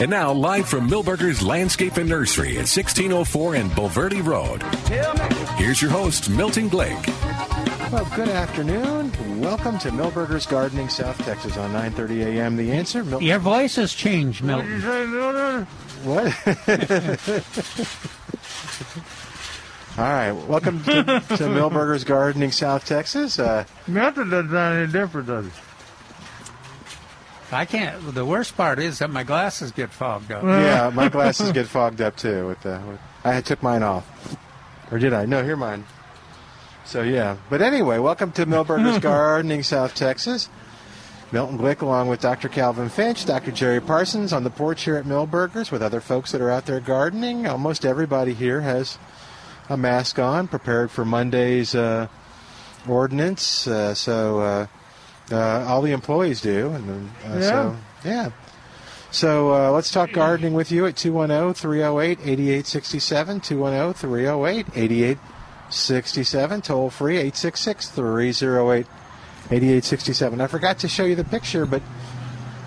And now, live from Milberger's Landscape and Nursery at 1604 and Bulverde Road. Here's your host, Milton Blake. Well, good afternoon. Welcome to Milberger's Gardening, South Texas on 9:30 a.m. The answer. Mil- Your voice has changed, What did Milton. you say, what? All right. Welcome to, to Milberger's Gardening, South Texas. Uh, Milton doesn't sound any different, does he? I can't. The worst part is that my glasses get fogged up. yeah, my glasses get fogged up too. With the, with, I took mine off, or did I? No, here mine. So yeah, but anyway, welcome to Milberger's Gardening, South Texas. Milton Glick along with Dr. Calvin Finch, Dr. Jerry Parsons on the porch here at Milberger's with other folks that are out there gardening. Almost everybody here has a mask on, prepared for Monday's uh, ordinance. Uh, so uh, uh, all the employees do, and uh, Yeah. so yeah. So uh, let's talk gardening with you at 210-308-8867, 210-308-8867, toll free 866-308-8867. I forgot to show you the picture, but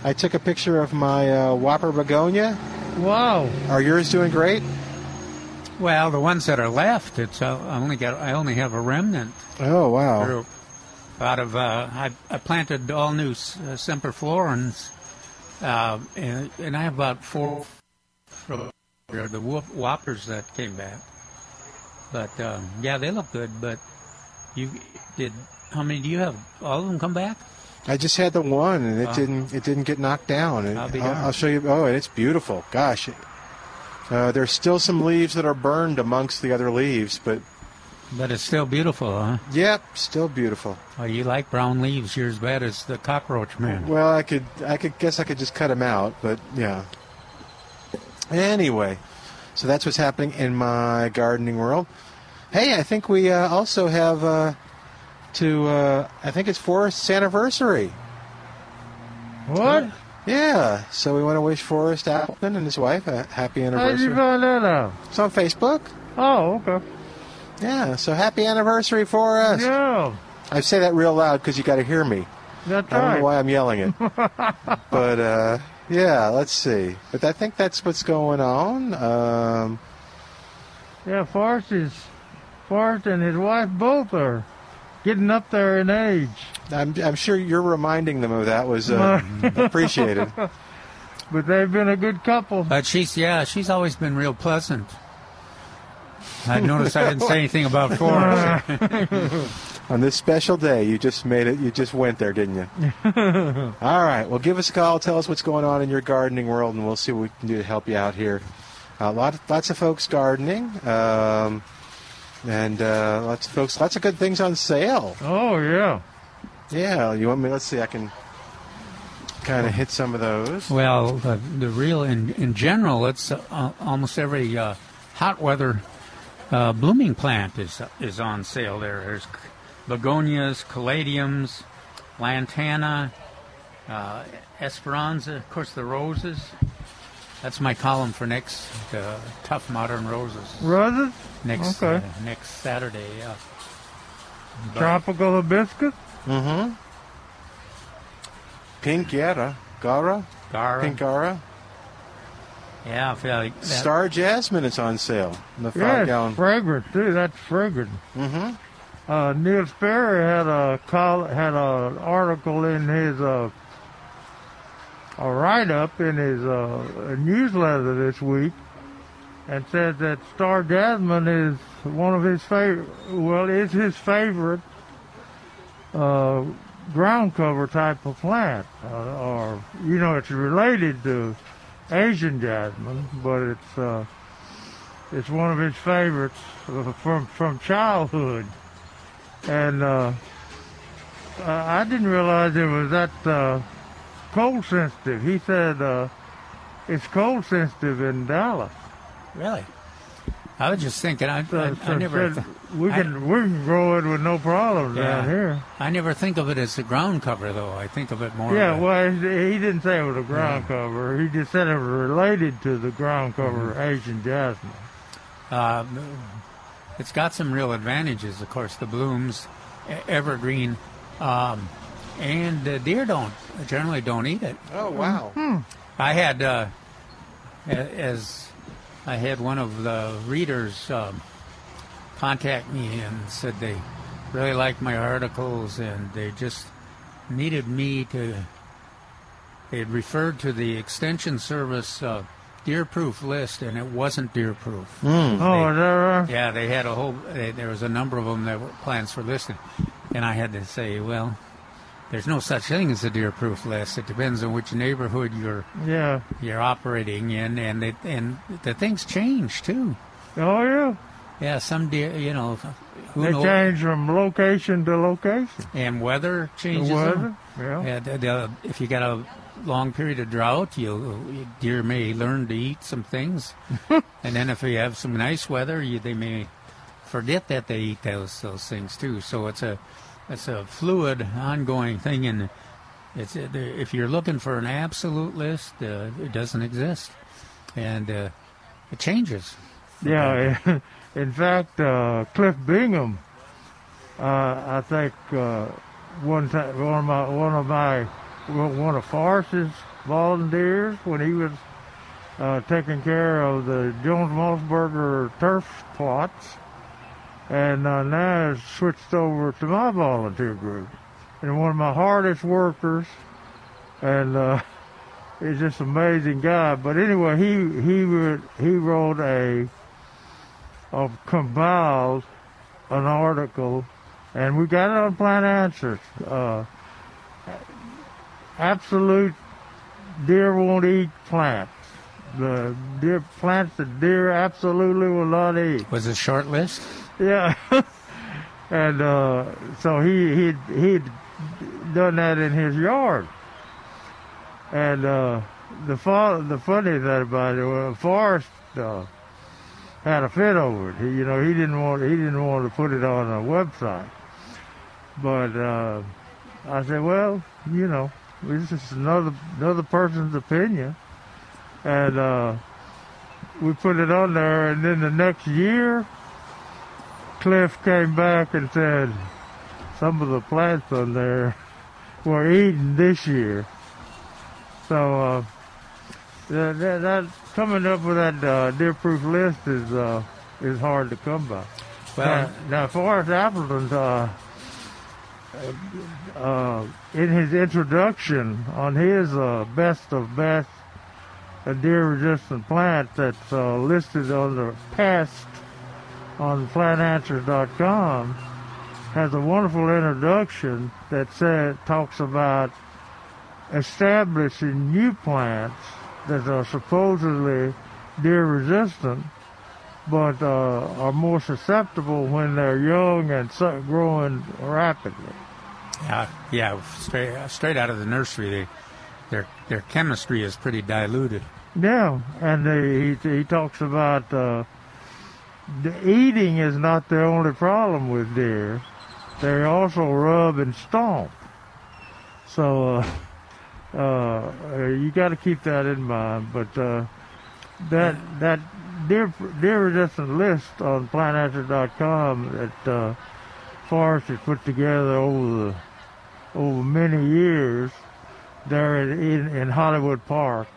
I took a picture of my uh, Whopper begonia. Wow. Are yours doing great? Well, the ones that are left, it's uh, I only got. I only have a remnant Oh, wow. group out of. Uh, I, I planted all new uh, semperflorens, uh, and, and I have about four. They're the whoppers that came back, but um, yeah, they look good. But you did. How many do you have? All of them come back? I just had the one, and it Oh. didn't it didn't get knocked down. And I'll be I'll. I'll show you. Oh, and it's beautiful. Gosh, uh, there's still some leaves that are burned amongst the other leaves, but But it's still beautiful, huh? yep, still beautiful. Oh, you like brown leaves? You're as bad as the cockroach man. Well, I could I could guess I could just cut them out, but yeah. Anyway, so that's what's happening in my gardening world. Hey, I think we uh, also have uh, to. Uh, I think it's Forrest's anniversary. What? Yeah, so we want to wish Forrest Appleton and his wife a happy How did anniversary. you find that out? It's on Facebook. Oh, okay. Yeah, so happy anniversary for us. Yeah, I say that real loud because you got to hear me. that's I don't right. know why I'm yelling it. but uh, yeah, let's see. But I think that's what's going on. Um, Yeah, Forrest is Forrest and his wife both are getting up there in age. I'm, I'm sure you're reminding them of that was uh, appreciated. But they've been a good couple. But she's yeah, she's always been real pleasant. I noticed I didn't say anything about Forrest. On this special day, you just made it. You just went there, didn't you? All right. Well, give us a call. Tell us what's going on in your gardening world, and we'll see what we can do to help you out here. A lot, lots of folks gardening, um, and uh, lots of folks, lots of good things on sale. Oh yeah. Yeah, you want me? Let's see. I can kind of hit some of those. Well, the, the real in in general, it's uh, almost every uh, hot weather uh, blooming plant is is on sale there. There's begonias, caladiums, lantana, uh, esperanza, of course the roses. That's my column for next uh, tough modern roses Roses? next Okay. uh, next Saturday. Yeah. But- Tropical hibiscus? Mm-hmm. Pink Gaura, Gaura, pink Gaura. Pink Gaura. Yeah, I feel like that, Star Jasmine is on sale. In the five Yes, gallon. fragrant too. That's fragrant. Mm-hmm. Uh, Neil Sperry had a col- had an article in his uh, a write up in his uh, newsletter this week, and said that Star Jasmine is one of his favorite. Well, is his favorite uh, ground cover type of plant, uh, or you know, it's related to Asian jasmine, but it's uh, it's one of his favorites uh, from from childhood and uh, I didn't realize it was that uh, cold sensitive. He said uh, it's cold sensitive in Dallas. Really? I was just thinking. I, I, I never. said th- we I- can we can grow it with no problem down Yeah. here. I never think of it as a ground cover, though. I think of it more. Yeah, of a- well, he he didn't say it was a ground cover. He just said it was related to the ground cover Mm-hmm. Asian jasmine. Uh, it's got some real advantages, of course. The blooms, evergreen, um, and uh, deer don't generally don't eat it. Oh wow. I had, uh, as I had one of the readers um, contact me and said they really liked my articles and they just needed me to. They had referred to the Extension Service uh, deer-proof list, and it wasn't deer-proof. Oh, is that right? Yeah, they had a whole. They, there was a number of them that were plans were listed, and I had to say, well, there's no such thing as a deer-proof list. It depends on which neighborhood you're Yeah. you're operating in, and it, and the things change too. Oh, yeah. Yeah, some deer, you know, who They knows, change from location to location. and weather The changes. them. Yeah. Yeah, the, the, if you got a long period of drought, you deer may learn to eat some things, and then if you have some nice weather, you, they may forget that they eat those those things too. So it's a it's a fluid, ongoing thing, and it's if you're looking for an absolute list, uh, it doesn't exist, and uh, it changes. Yeah, in fact, uh, Cliff Bingham, uh, I think uh, one time one of my one of my one of Forrest's volunteers when he was uh, taking care of the Jones Mossberger turf plots, and uh, now has switched over to my volunteer group, and one of my hardest workers, and. Uh, He's just an amazing guy. But anyway, he he wrote, he wrote a of compiled an article, and we got it on Plant Answers. Uh, absolute deer won't eat plants. The deer plants that deer absolutely will not eat. Was it short list? Yeah, and uh, so he he he'd done that in his yard, and uh, the fa- the funny thing about it, was Forrest uh, had a fit over it. He, you know, he didn't want he didn't want to put it on a website, but uh, I said, well, you know, this is another another person's opinion, and uh, we put it on there, and then the next year. Cliff came back and said some of the plants on there were eaten this year. So uh, that, that, that coming up with that uh, deer-proof list is uh, is hard to come by. Well, now, now Forrest Appleton, uh, uh, in his introduction on his uh, best of best deer-resistant plants that's uh, listed on the pest on plantanswers.com has a wonderful introduction that said talks about establishing new plants that are supposedly deer resistant but uh, are more susceptible when they're young and growing rapidly. Yeah, yeah, straight straight out of the nursery, they, their their chemistry is pretty diluted. Yeah, and they, he, he talks about uh, the eating is not the only problem with deer. They also rub and stomp. So uh, uh, you got to keep that in mind. But uh, that that deer deer resistant list on plantanswer.com that uh, Forrest has put together over the over many years there in, in, in Hollywood Park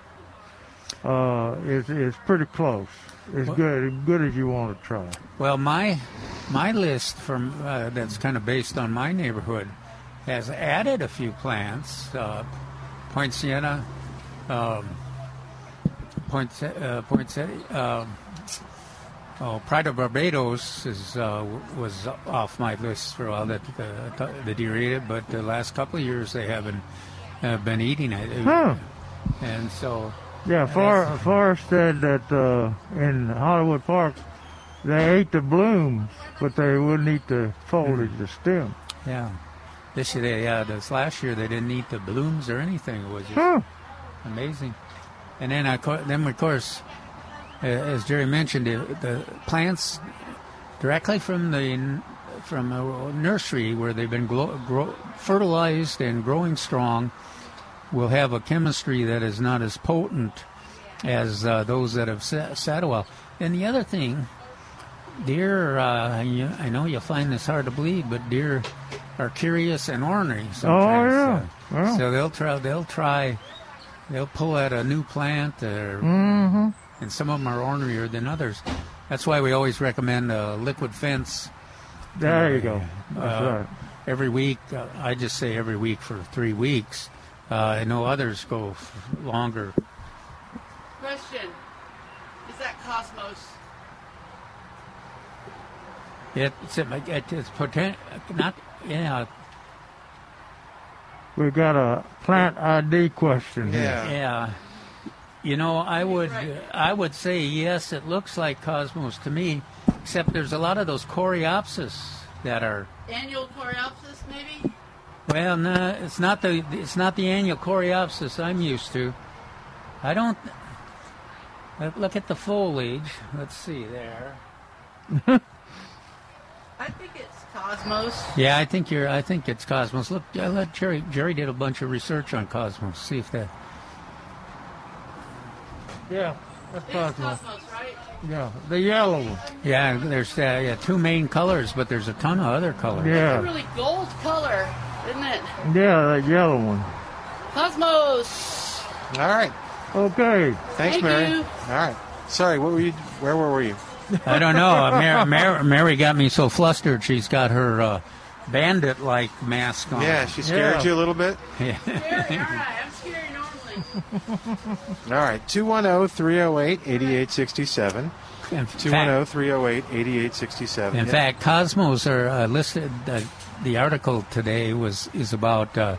uh, is is pretty close. It's What- good, as good as you want to try. Well, my my list from uh, that's kind of based on my neighborhood has added a few plants. Uh, Poinciana, um, Point uh, um oh, Pride of Barbados is uh, was off my list for a while that the, the deer ate it, but the last couple of years they haven't uh, been eating it, Huh. and so Yeah, For, Forrest said that uh, in Hollywood Park they ate the blooms, but they wouldn't eat the foliage, the stem. Yeah. This year, they, yeah, this last year they didn't eat the blooms or anything. It was just Huh. amazing. And then, I, then of course, uh, as Jerry mentioned, the, the plants directly from the from a nursery where they've been grow, fertilized and growing strong will have a chemistry that is not as potent as uh, those that have sat, sat a while. And the other thing, deer, uh, you, I know you'll find this hard to believe, but deer are curious and ornery sometimes. yeah. uh, Yeah. So they'll try. They'll try. They'll pull at a new plant, or, Mm-hmm. and some of them are ornerier than others. That's why we always recommend a liquid fence There you go. Uh, right. every week. Uh, I just say every week for three weeks. Uh, I know others go f- longer. Question: Is that Cosmos? It's it, it's potent, not yeah We got a plant ID question here. Yeah. yeah. You know, I would I would say yes. It looks like cosmos to me, except there's a lot of those coreopsis that are Annual Coreopsis, maybe? Well, no, it's not the it's not the annual coreopsis I'm used to. I don't. Let- Look at the foliage. Let's see there. I think it's Cosmos. Yeah, I think you're. I think it's cosmos. Look, I let Jerry. Jerry did a bunch of research on cosmos. See if that. Yeah, that's It's Cosmos. Cosmos, right? Yeah, the yellow one. Yeah, there's uh, yeah, two main colors, but there's a ton of other colors. It's a Yeah, really gold color, isn't it? yeah, that yellow one. Cosmos. All right. Okay. Thanks, Thank Mary. you. All right. Sorry, what were you? Where were you? I don't know. Uh, Mary, Mary, Mary got me so flustered. She's got her uh, bandit-like mask on. Yeah, she scared Yeah. you a little bit. Scary, aren't scary normally. All right. oh, 210 308 8867. In fact- 210 308 8867. In fact, Cosmos are uh, listed. Uh, the article today was is about uh,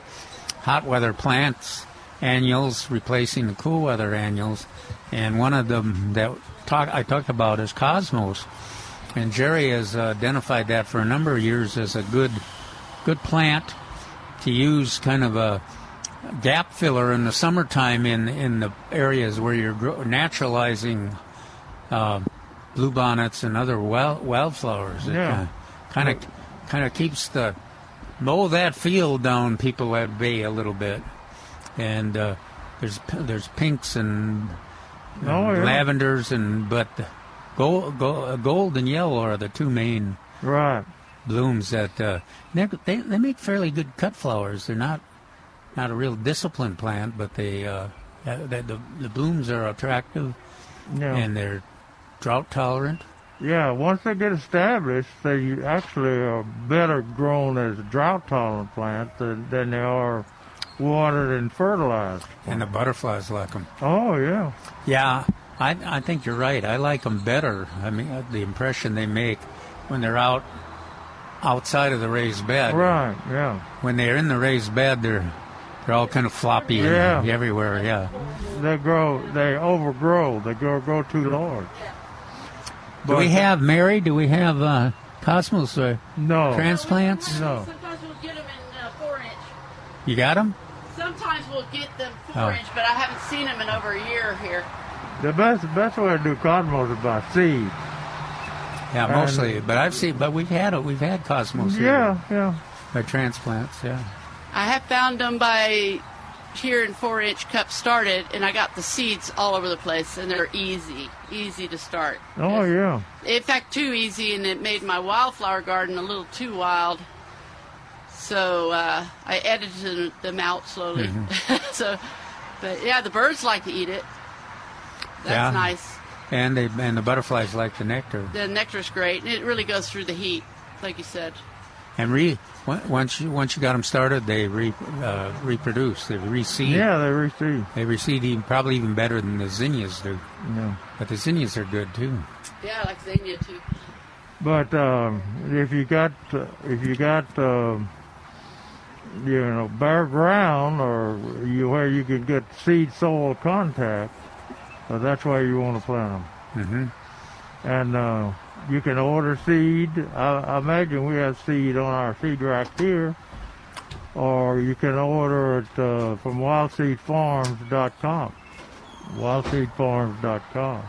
hot weather plants annuals replacing the cool weather annuals, and one of them that talk, I talked about is Cosmos, and Jerry has uh, identified that for a number of years as a good good plant to use, kind of a gap filler in the summertime in in the areas where you're gro- naturalizing uh, bluebonnets and other wild wildflowers. It Yeah. kind of kind of keeps the mow that field down people at bay a little bit. And uh, there's there's pinks and Oh, yeah. lavenders and but gold, gold gold and yellow are the two main Right. blooms that uh, they they make fairly good cut flowers. They're not not a real disciplined plant, but they uh, the, the blooms are attractive Yeah. and they're drought tolerant. Yeah, once they get established, they actually are better grown as a drought tolerant plant than, than they are watered and fertilized. And the butterflies like them. Oh, yeah. Yeah, I I think you're right. I like them better. I mean, uh, the impression they make when they're out outside of the raised bed. Right, yeah. When they're in the raised bed, they're they're all kind of floppy Yeah. and everywhere. Yeah. They grow, they overgrow, they grow, grow too large. Do we have Mary? Do we have uh, Cosmos uh, No. transplants? No. Sometimes we'll get them in uh, four inch. You got them? Sometimes we'll get them four Oh. inch, but I haven't seen them in over a year here. The best, best way to do cosmos is by seed. Yeah, And- mostly. But I've seen. But we've had it. we've had Cosmos. here Yeah, yeah. By transplants. Yeah. I have found them by here in four inch cups started, and I got the seeds all over the place, and they're easy, easy to start. Oh, yeah. In fact, too easy, and it made my wildflower garden a little too wild. So uh, I edited them out slowly. so, but yeah, the birds like to eat it. That's Yeah. nice. And they and the butterflies like the nectar. The nectar's great, and it really goes through the heat, like you said. And re once you once you got them started, they re, uh, reproduce. They reseed. Yeah, they receive. They reseed even, probably even better than the zinnias do. Yeah. But the zinnias are good too. Yeah, I like zinnia too. But um, if you got uh, if you got um, you know bare ground or you where you can get seed soil contact, uh, that's why you want to plant them. hmm And uh, you can order seed. I, I imagine we have seed on our seed rack here. or you can order it uh, from wildseedfarms.com. Wildseedfarms.com.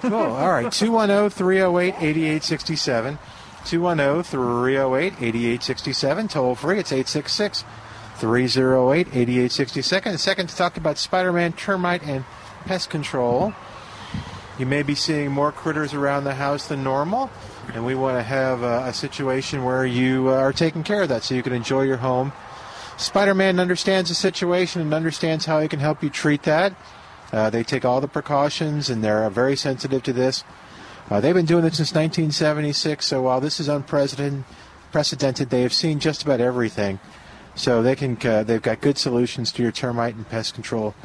Cool. All right. 210 308 8867. 210 308 8867. Toll free. It's 866 308 8867. Second to talk about Spider Man termite and pest control. You may be seeing more critters around the house than normal, and we want to have a, a situation where you uh, are taking care of that so you can enjoy your home. Spider Man understands the situation and understands how he can help you treat that. Uh, they take all the precautions and they're very sensitive to this. Uh, they've been doing it since 1976, so while this is unprecedented, they have seen just about everything. So they can, uh, they've got good solutions to your termite and pest control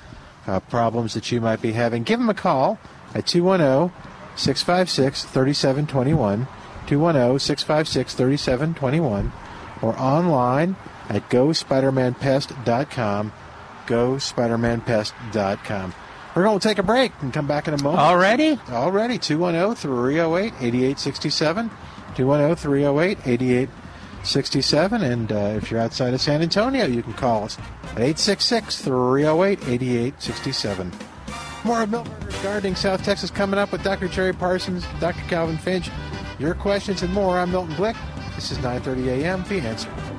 uh, problems that you might be having. Give them a call at 210 656 3721, 210 656 3721, or online at gospidermanpest.com, gospidermanpest.com. We're going to take a break and come back in a moment. Already? Already. 210 308 8867. 210 308 8867. And uh, if you're outside of San Antonio, you can call us at 866 308 8867. More of Milberger's Gardening South Texas coming up with Dr. Jerry Parsons, Dr. Calvin Finch. Your questions and more. I'm Milton Glick. This is 9:30 a.m. The Answer.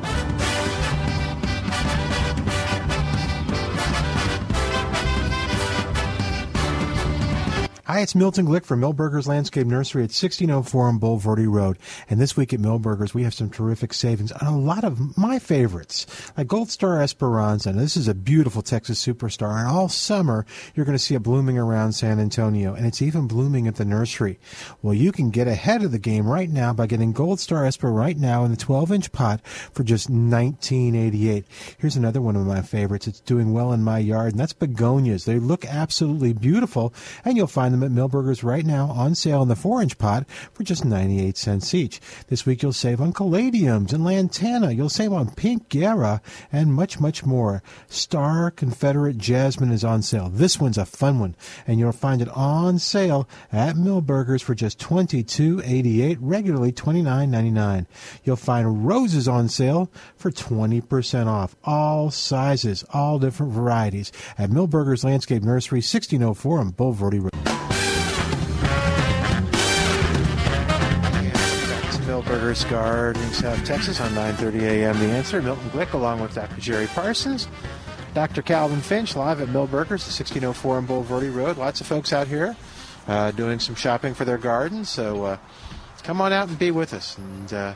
Hi, it's Milton Glick from Milberger's Landscape Nursery at 1604 on Bulverde Road. And this week at Milberger's, we have some terrific savings on a lot of my favorites, like Gold Star Esperanza. This is a beautiful Texas superstar, and all summer you're going to see it blooming around San Antonio, and it's even blooming at the nursery. Well, you can get ahead of the game right now by getting Gold Star Esper right now in the 12-inch pot for just 19.88. Here's another one of my favorites. It's doing well in my yard, and that's begonias. They look absolutely beautiful, and you'll find them at Milberger's right now on sale in the 4-inch pot for just 98 cents each. This week you'll save on caladiums and lantana. You'll save on pink gaura and much, much more. Star Confederate Jasmine is on sale. This one's a fun one, and you'll find it on sale at Milberger's for just 22.88, regularly 29.99. You'll find roses on sale for 20% off. All sizes, all different varieties at Milberger's Landscape Nursery, 1604 on Bulverde Road. Gardening South Texas on 9:30 a.m. The Answer. Milton Glick along with Dr. Jerry Parsons, Dr. Calvin Finch live at Milberger's, 1604 on Bulverde Road. Lots of folks out here uh, doing some shopping for their gardens. So uh, come on out and be with us and uh,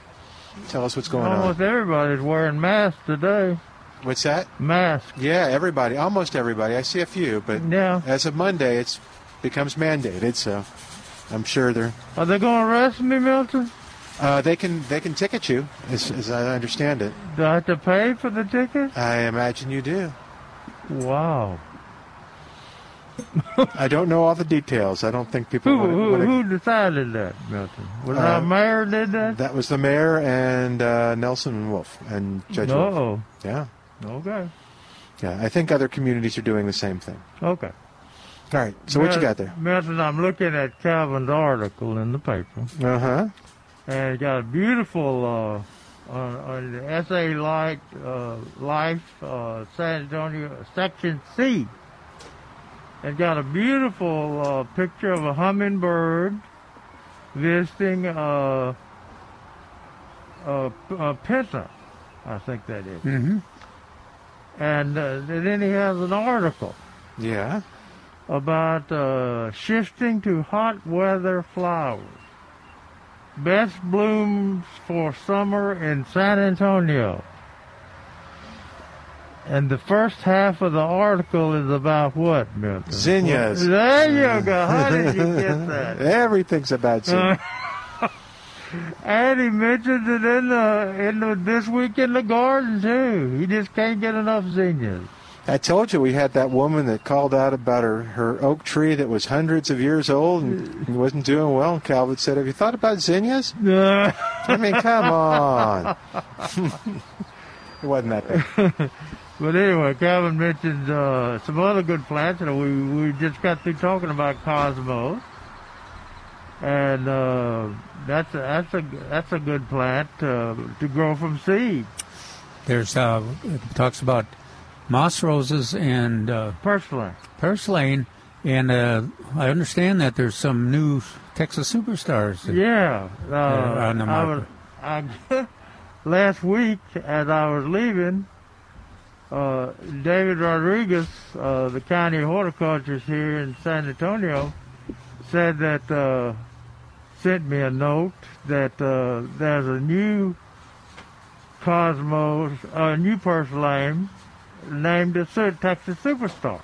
tell us what's going Almost on. Almost everybody's wearing masks today. What's that? Mask. Yeah, everybody, almost everybody. I see a few, but Yeah. as of Monday, it's becomes mandated. So I'm sure they're Are they going to arrest me, Milton? Uh, they can they can ticket you, as, as I understand it. Do I have to pay for the ticket? I imagine you do. Wow. I don't know all the details. I don't think people Who, want who, decided that, Milton? Was Uh, our mayor did that? That was the mayor and uh, Nelson Wolff and Judge Wolff. No. Yeah, Okay. yeah. I think other communities are doing the same thing. Okay. All right. So what you got there? Milton, I'm looking at Calvin's article in the paper, Uh huh. And it got a beautiful uh, on, on the essay like uh, life uh, San Antonio section C. It got a beautiful uh, picture of a hummingbird visiting uh, a, a penta, I think that is. Mm-hmm. And uh, then he has an article Yeah. about uh, shifting to hot weather flowers. Best blooms for summer in San Antonio. And the first half of the article is about what, Milton? Zinnias. There you go. How did you get that? Everything's about zinnias. and he mentions it in the in the this week in the garden too. He just can't get enough zinnias. I told you we had that woman that called out about her, her oak tree that was hundreds of years old and wasn't doing well. And Calvin said, Have you thought about zinnias? I mean, come on. it wasn't that bad. But anyway, Calvin mentioned uh, some other good plants, and we we just got through talking about cosmos. and uh, that's a, that's a that's a good plant uh, to grow from seed. There's uh, it talks about moss roses and uh, Purslane. purslane, and uh, I understand that there's some new Texas superstars. Yeah, uh, on the I was, I, last week as I was leaving, uh, David Rodriguez, uh, the county horticulturist here in San Antonio, said that uh, sent me a note that uh, there's a new Cosmos, a new purslane named Su- Texas Superstar.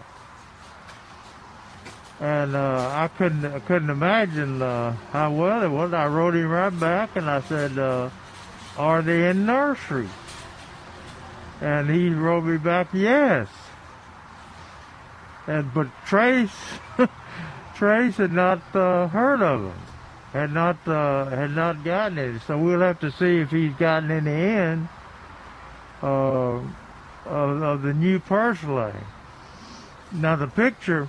And uh, I couldn't I couldn't imagine uh, how well it was. I wrote him right back and I said, uh, "Are they in nursery?" And he wrote me back, "Yes." And but Trace, Trace had not uh, heard of them, had not uh, had not gotten it. So we'll have to see if he's gotten any in uh, of, of the new purslane. Now the picture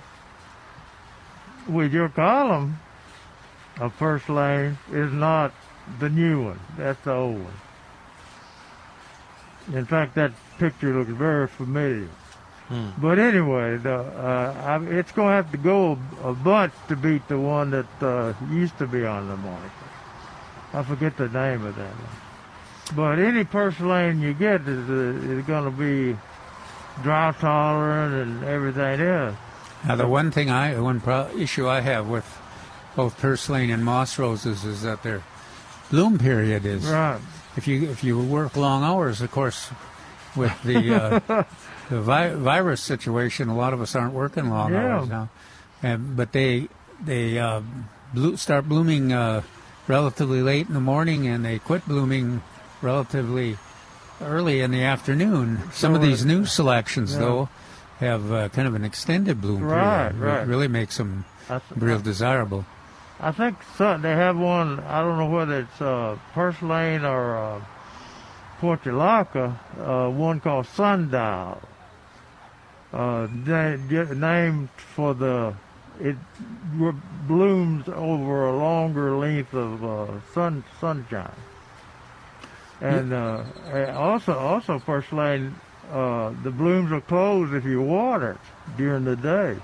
with your column of purslane is not the new one. That's the old one. In fact, that picture looks very familiar. But anyway, the, uh, I, it's going to have to go a, a bunch to beat the one that uh, used to be on the market. I forget the name of that one. But any purslane you get is, uh, is going to be drought tolerant and everything else. Now, the one thing I, one pro- issue I have with both purslane and moss roses is that their bloom period is. Right. If you if you work long hours, of course, with the uh, the vi- virus situation, a lot of us aren't working long Yeah. hours now. And, but they they uh, blo- start blooming uh, relatively late in the morning, and they quit blooming relatively early in the afternoon. Some of So, these new selections, yeah. though, have uh, kind of an extended bloom Right, period. right. It really makes them real desirable. I think so, they have one. I don't know whether it's uh, purslane or uh, portulaca. Uh, one called sundial. Uh, ge- named for the it blooms over a longer length of uh, sun sunshine. And uh, also, also purslane, uh, the blooms are closed if you water it during the day.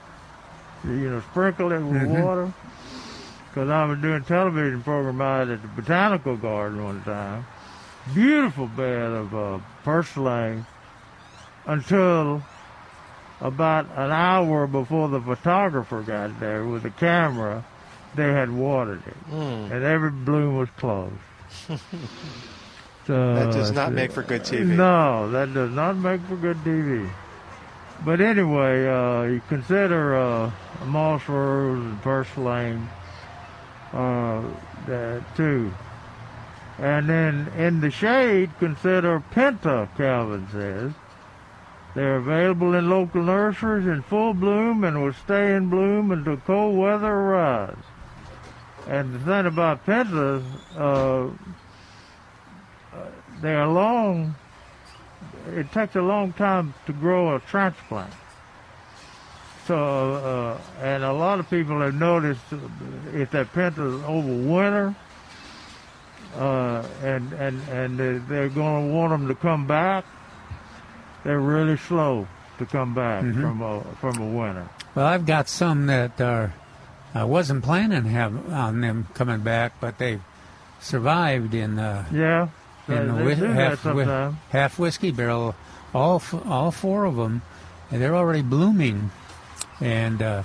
You know, sprinkle it with Mhm. water because I was doing a television program out at the Botanical Garden one time. Beautiful bed of uh, purslane until about an hour before the photographer got there with the camera. They had watered it, Mm. and every bloom was closed. so That does not uh, make for good TV. No, that does not make for good TV. But anyway, uh, you consider uh, moss rose and purslane uh, that too. And then in the shade, consider Penta, Calvin says. They're available in local nurseries in full bloom and will stay in bloom until cold weather arrives. And the thing about Pentas, uh, they are long. It takes a long time to grow a transplant. So, uh, and a lot of people have noticed if that Penta's over winter, uh, and and and they- they're going to want them to come back, they're really slow to come back Mhm. from a from a winter. Well, I've got some that are. I wasn't planning have on them coming back, but they survived in the Yeah, they, the half, whi- half whiskey barrel. All f- all four of them, and they're already blooming, and uh,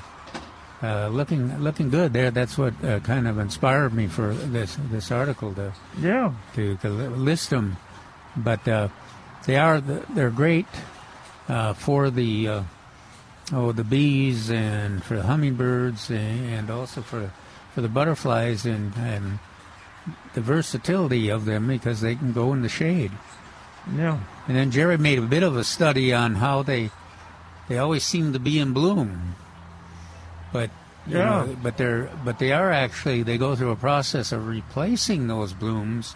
uh, looking looking good. There, that's what uh, kind of inspired me for this this article to Yeah, to, to list them. But uh, they are they're great uh, for the uh, oh the bees and for the hummingbirds and, and also for for the butterflies and and the versatility of them because they can go in the shade. yeah. And then Jerry made a bit of a study on how they they always seem to be in bloom, but you Yeah. know, but they're but they are actually they go through a process of replacing those blooms,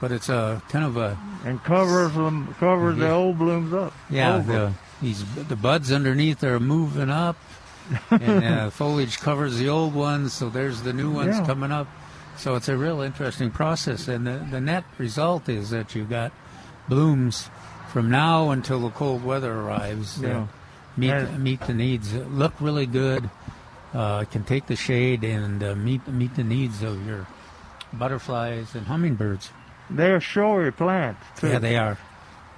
but it's a kind of a And covers them, covers the old blooms up. yeah over. the these the buds underneath are moving up, and uh, foliage covers the old ones, so there's the new ones Yeah. coming up. So it's a real interesting process, and the, the net result is that you've got blooms from now until the cold weather arrives. Yeah. meet And- meet the needs. Look really good. Uh, can take the shade and uh, meet meet the needs of your butterflies and hummingbirds. They're showy plants too. Yeah, they are.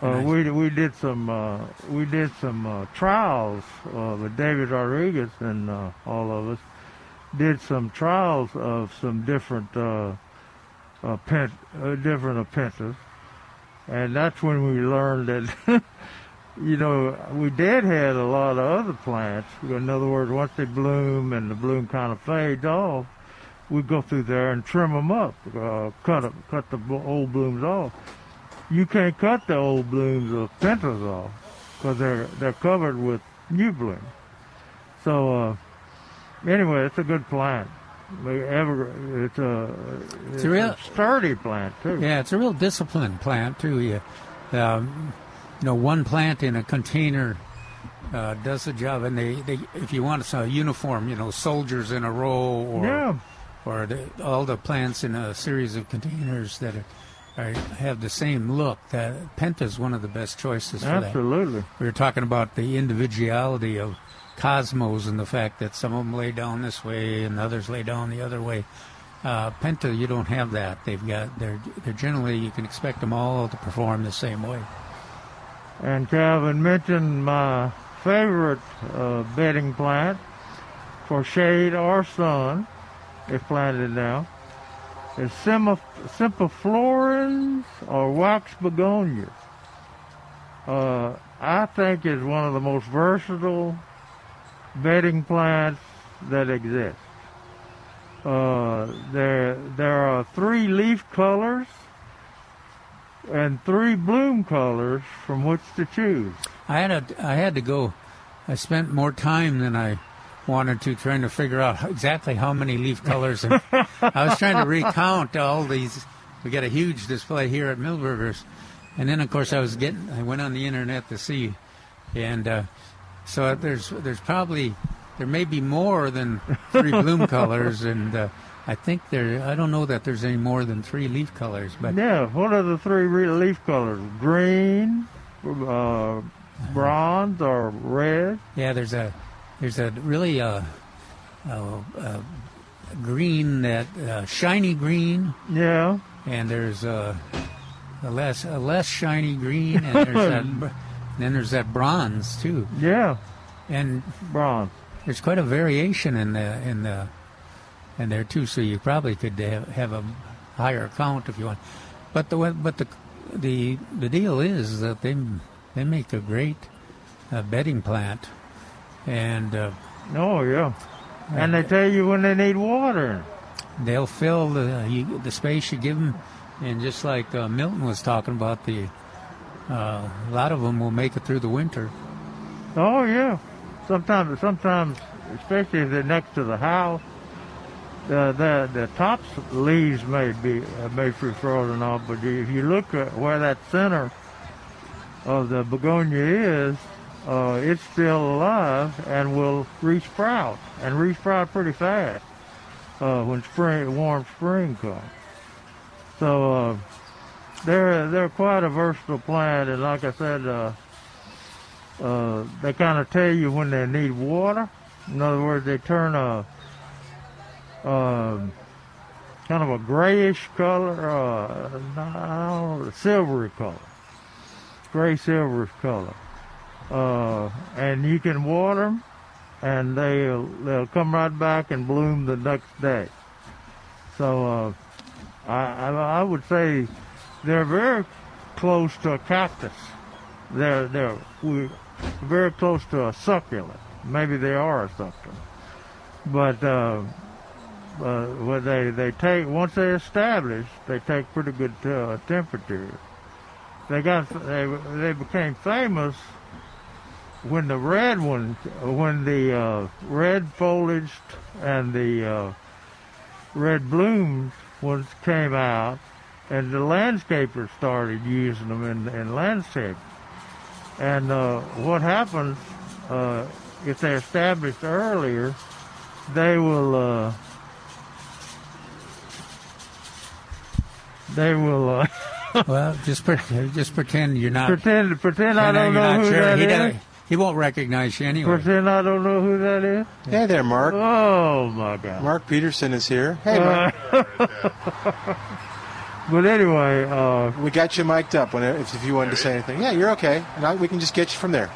Uh, Nice. we we did some uh, we did some uh, trials uh, with David Rodriguez and uh, all of us did some trials of some different uh, uh, pent uh, different pentas, and that's when we learned that you know we deadhead a lot of other plants. In other words, once they bloom and the bloom kind of fades off, we go through there and trim them up, uh, cut 'em- cut the old blooms off you can't cut the old blooms of pentas off because they're they're covered with new blooms. So uh, anyway, it's a good plant. Ever, it's a it's a real- sturdy plant too. Yeah, it's a real disciplined plant too. You, um, you know, one plant in a container uh, does the job, and they, they if you want a uniform, you know, soldiers in a row, or Yeah. or the, all the plants in a series of containers that are, are have the same look. That Penta is one of the best choices for that. Absolutely. We were talking about the individuality of cosmos and the fact that some of them lay down this way and others lay down the other way. Uh, Penta, you don't have that. They've got they're they're generally you can expect them all to perform the same way. And Calvin mentioned my favorite uh, bedding plant for shade or sun, if planted now, is Semperflorens or wax begonias. Uh, I think is one of the most versatile bedding plants that exist. Uh, there, there are three leaf colors and three bloom colors from which to choose. I had a, I had to go. I spent more time than I wanted to trying to figure out exactly how many leaf colors. And I was trying to recount all these. We got a huge display here at Milberger's, and then of course I was getting. I went on the internet to see, and uh, so there's there's probably there may be more than three bloom colors, and uh, I think there. I don't know that there's any more than three leaf colors, but Yeah, what are the three re- leaf colors? Green, uh, bronze, or red? Yeah, there's a there's a really uh, uh, uh, green that uh, shiny green, Yeah, and there's uh, a less a less shiny green, and there's that then there's that bronze too, yeah, and bronze. there's quite a variation in the in the in there too. So you probably could have, have a higher count if you want, but the but the the the deal is that they they make a great uh, bedding plant, and uh, Oh, yeah. And they tell you when they need water. they'll fill the you, the space you give them, and just like uh, Milton was talking about, the uh, a lot of them will make it through the winter. Oh, yeah. Sometimes, sometimes, especially if they're next to the house, the the, the tops leaves may be uh, may be frozen off, but if you look at where that center of the begonia is, uh, it's still alive and will resprout and resprout pretty fast uh, when spring, warm spring comes. So uh, they're they're quite a versatile plant, and like I said, uh, uh, they kind of tell you when they need water. In other words, they turn a um, kind of a grayish color, uh, know, silvery color, gray silverish color, uh, and you can water them, and they'll they'll come right back and bloom the next day. So uh, I, I I would say they're very close to a cactus. They're they're we very close to a succulent. Maybe they are a succulent, but uh, uh, they they take once they establish, they take pretty good uh, temperature. They got they they became famous when the red ones when the uh, red foliaged and the uh, red blooms ones came out, and the landscapers started using them in, in landscape. And uh, what happens uh, if they're established earlier, they will. Uh, they will uh, Well, just pre- just pretend you're not. pretend pretend I pretend don't you're know not who sure. that he, is. doesn't- he won't recognize you anyway. Pretend I don't know who that is. Hey there, Mark. Oh my God! Mark Peterson is here. Hey, Mark. But anyway, uh, we got you mic'd up when, if, if you wanted to say anything. Yeah, you're okay. And I, we can just get you from there.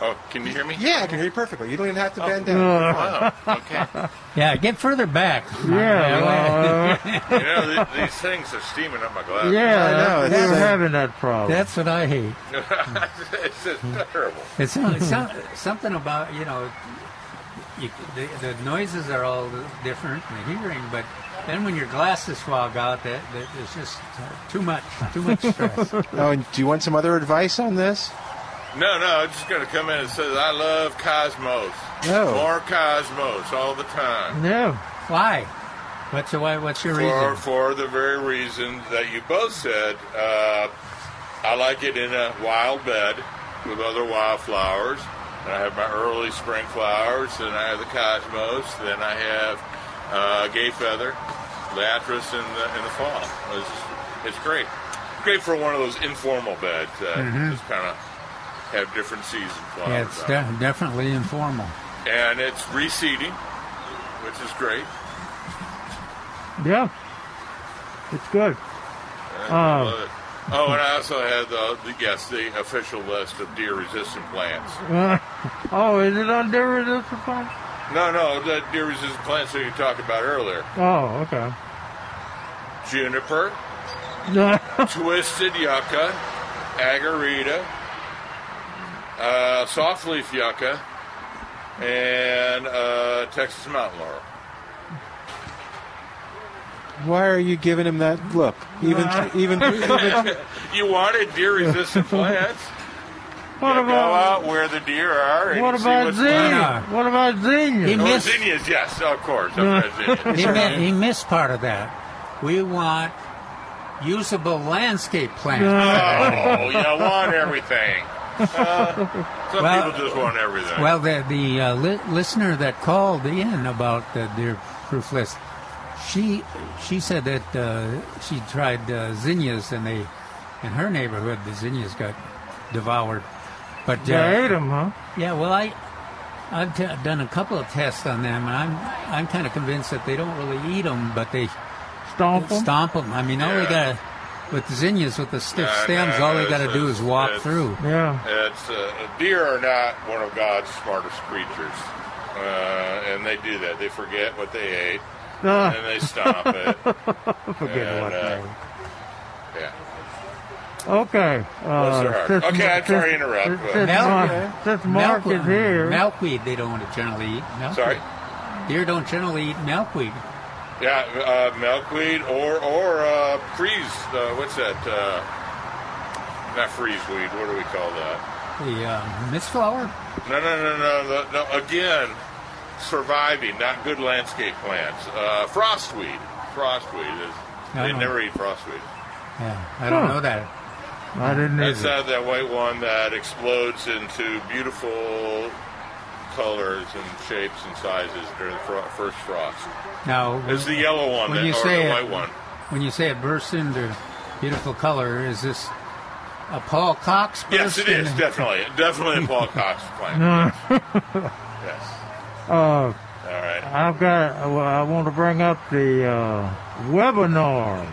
Oh, can you hear me? Yeah, I can hear you perfectly. You don't even have to bend down. uh, Oh, okay. Yeah, get further back. yeah, well, uh, you know, th- these things are steaming up my glasses. yeah, I know, we it's, were having that problem. That's what I hate. it's just terrible. It's, it's some, something about you know, you, the, the noises are all different, and the hearing, but then when your glasses fog out, that, that it's just too much, too much stress. Oh, and do you want some other advice on this? No, no, I'm just going to come in and say that I love Cosmos. No. More Cosmos all the time. No. Why? What's your why- what's your For, reason? for the very reason that you both said, uh, I like it in a wild bed with other wildflowers. And I have my early spring flowers, then I have the cosmos, then I have uh, gay feather, liatris in the in the fall. It's, it's great. Great for one of those informal beds that just kind of have different season flowers. Yeah, it's de- definitely informal. and it's reseeding, which is great. yeah, it's good. I Um, love it. Oh, and I also had the, the yes, the official list of deer-resistant plants. Uh, oh, is it on deer resistant plant? No, no, the deer-resistant plants that you talked about earlier: Oh, okay. juniper, twisted yucca, agarita, uh, softleaf yucca, and uh, Texas mountain laurel. Why are you giving him that look? Even, even, even You wanted deer-resistant plants? What Yeah, go about out where the deer are. And what you see about what's zinnia? What about zinnia? He Oh, missed- zinnias, yes, of course. I've got zinnias. He, mi- he missed part of that. We want usable landscape plants. Oh, you want everything. Uh, some Well- people just want everything. Well, the the uh, li- listener that called in about the deer proof list, she she said that uh, she tried uh, zinnias and they in her neighborhood the zinnias got devoured. But uh, They ate them, huh? yeah, well I. I've t- done a couple of tests on them, and I'm I'm kind of convinced that they don't really eat them, but they Stomp them. stomp them. I mean, all they Yeah. got with the zinnias with the stiff Nah, stems, nah, all they got to do is walk it's- through. Yeah. It's uh, deer are not one of God's smartest creatures, uh, and they do that. They forget what they ate, Uh, and they stomp it. forget and, what uh, they. Yeah. Okay. Uh, Bless their heart. since- Okay, I'm sorry to interrupt, Since, but- since Milk- Mark, since Mark is here, Milkweed they don't generally eat. Milkweed. Sorry. Deer don't generally eat milkweed. Yeah, uh, milkweed or or uh, freeze. Uh, what's that? Uh, not freeze weed. What do we call that? The uh, mistflower. No, no, no, no, no, no. Again, surviving, not good landscape plants. Uh, frostweed. Frostweed is. They never eat frostweed. Yeah, I don't Huh. know that. I didn't either. not that white one that explodes into beautiful colors and shapes and sizes during the fro- first frost. Now, It's the yellow one, When that, you or say the it- white one. when you say it bursts into beautiful color, is this a Paul Cox? Plant? Yes, it is in- definitely, definitely a Paul Cox plant. Yes. uh, All right. I've got. Well, I want to bring up the uh, webinar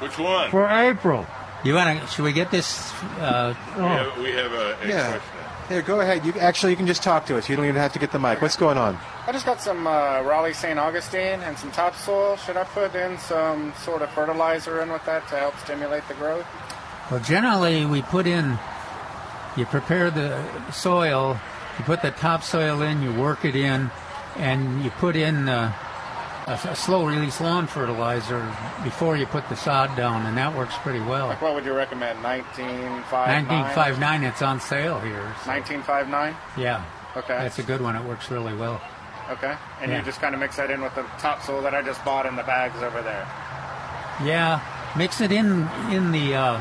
Which one? for April. You want to? Should we get this? Uh, we have, we have a, a Yeah. question. Here, go ahead. You actually you can just talk to us. You don't even have to get the mic. What's going on? I just got some uh, Raleigh St. Augustine and some topsoil. Should I put in some sort of fertilizer in with that to help stimulate the growth? well, generally we put in. You prepare the soil. You put the topsoil in. You work it in, and you put in uh, a, a slow release lawn fertilizer before you put the sod down, and that works pretty well. Like, what would you recommend? 1959? 1959, it's on sale here. so- 1959? Yeah, Okay. that's a good one. It works really well. okay. And Yeah. you just kind of mix that in with the topsoil that I just bought in the bags over there. Yeah, mix it in in the. Uh,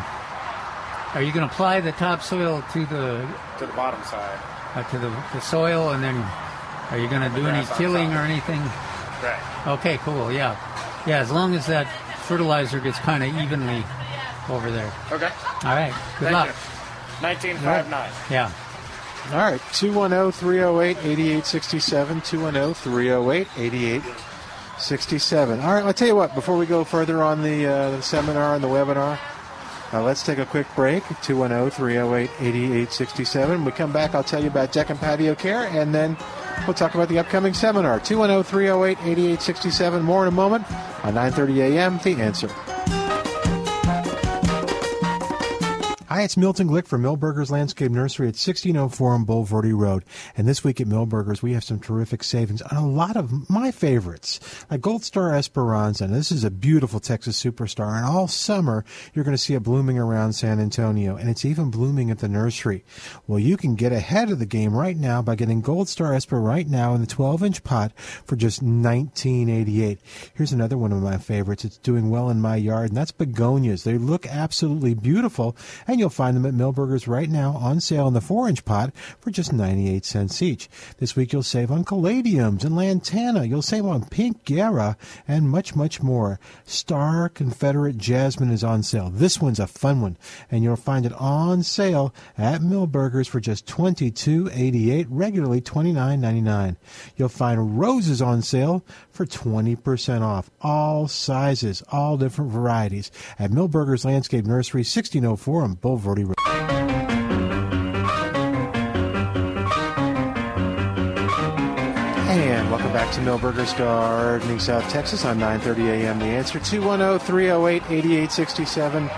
are you going to apply the topsoil to the? To the bottom side. uh, to the, the soil, and then are you going to do any tilling or anything? Right. Okay, cool. Yeah, yeah. As long as that fertilizer gets kind of evenly over there. Okay. All right. Good Thank luck. you. 1959. Yeah. All right, oh, 210 308 8867. 210 308 8867. All right, I'll tell you what, before we go further on the, uh, the seminar and the webinar, uh, let's take a quick break. oh, 210 308 8867. When we come back, I'll tell you about deck and patio care, and then we'll talk about the upcoming seminar. oh, 210 308 8867. More in a moment on 9.30 a.m. The Answer. Hi, it's Milton Glick from Milberger's Landscape Nursery at 1604 on Bulverde Road. And this week at Milberger's, we have some terrific savings on a lot of my favorites, like Gold Star Esperanza. And this is a beautiful Texas superstar. And all summer, you're going to see it blooming around San Antonio. And it's even blooming at the nursery. Well, you can get ahead of the game right now by getting Gold Star Esper right now in the 12 inch pot for just $19.88. Here's another one of my favorites. It's doing well in my yard, and that's begonias. They look absolutely beautiful, and you'll find them at Milberger's right now on sale in the 4 inch pot for just 98 cents each. This week you'll save on caladiums and lantana. You'll save on pink gaura and much, much more. Star Confederate Jasmine is on sale. This one's a fun one, and you'll find it on sale at Milberger's for just $22.88, regularly $29.99. You'll find roses on sale for 20% off. All sizes, all different varieties at Milberger's Landscape Nursery, 1604 on Bulverde Road. And welcome back to Milberger's Gardening, South Texas on 9:30 a.m. The answer 210-308-8867.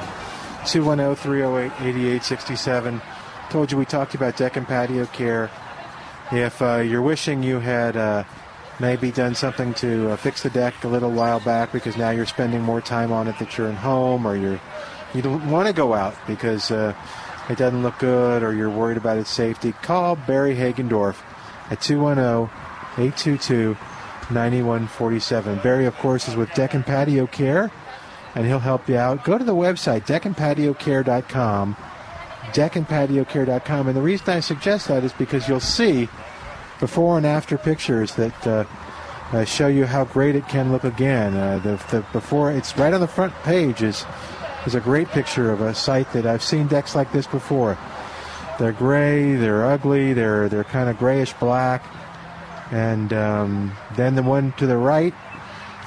210-308-8867. Told you we talked about deck and patio care. If uh, you're wishing you had uh, maybe done something to uh, fix the deck a little while back because now you're spending more time on it that you're at home or you're you don't want to go out because uh, it doesn't look good or you're worried about its safety, call Barry Hagendorf at 210-822-9147. Barry, of course, is with Deck and Patio Care, and he'll help you out. Go to the website, deckandpatiocare.com, deckandpatiocare.com, and the reason I suggest that is because you'll see before and after pictures that uh, uh, show you how great it can look again. Uh, the, the before it's right on the front page is is a great picture of a site that I've seen decks like this before. They're gray, they're ugly, they're they're kind of grayish black, and um, then the one to the right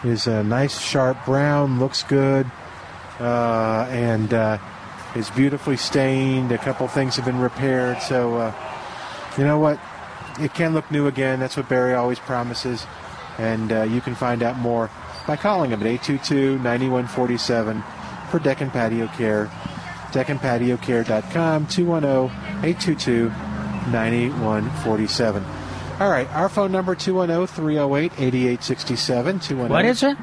is a nice sharp brown, looks good, uh, and uh, is beautifully stained. A couple things have been repaired, so uh, you know what? It can look new again. That's what Barry always promises, and uh, you can find out more by calling him at 822-9147 for Deck and Patio Care. DeckandPatioCare.com, 210-822-9147. All right, our phone number 210-308-8867. 210 What is it?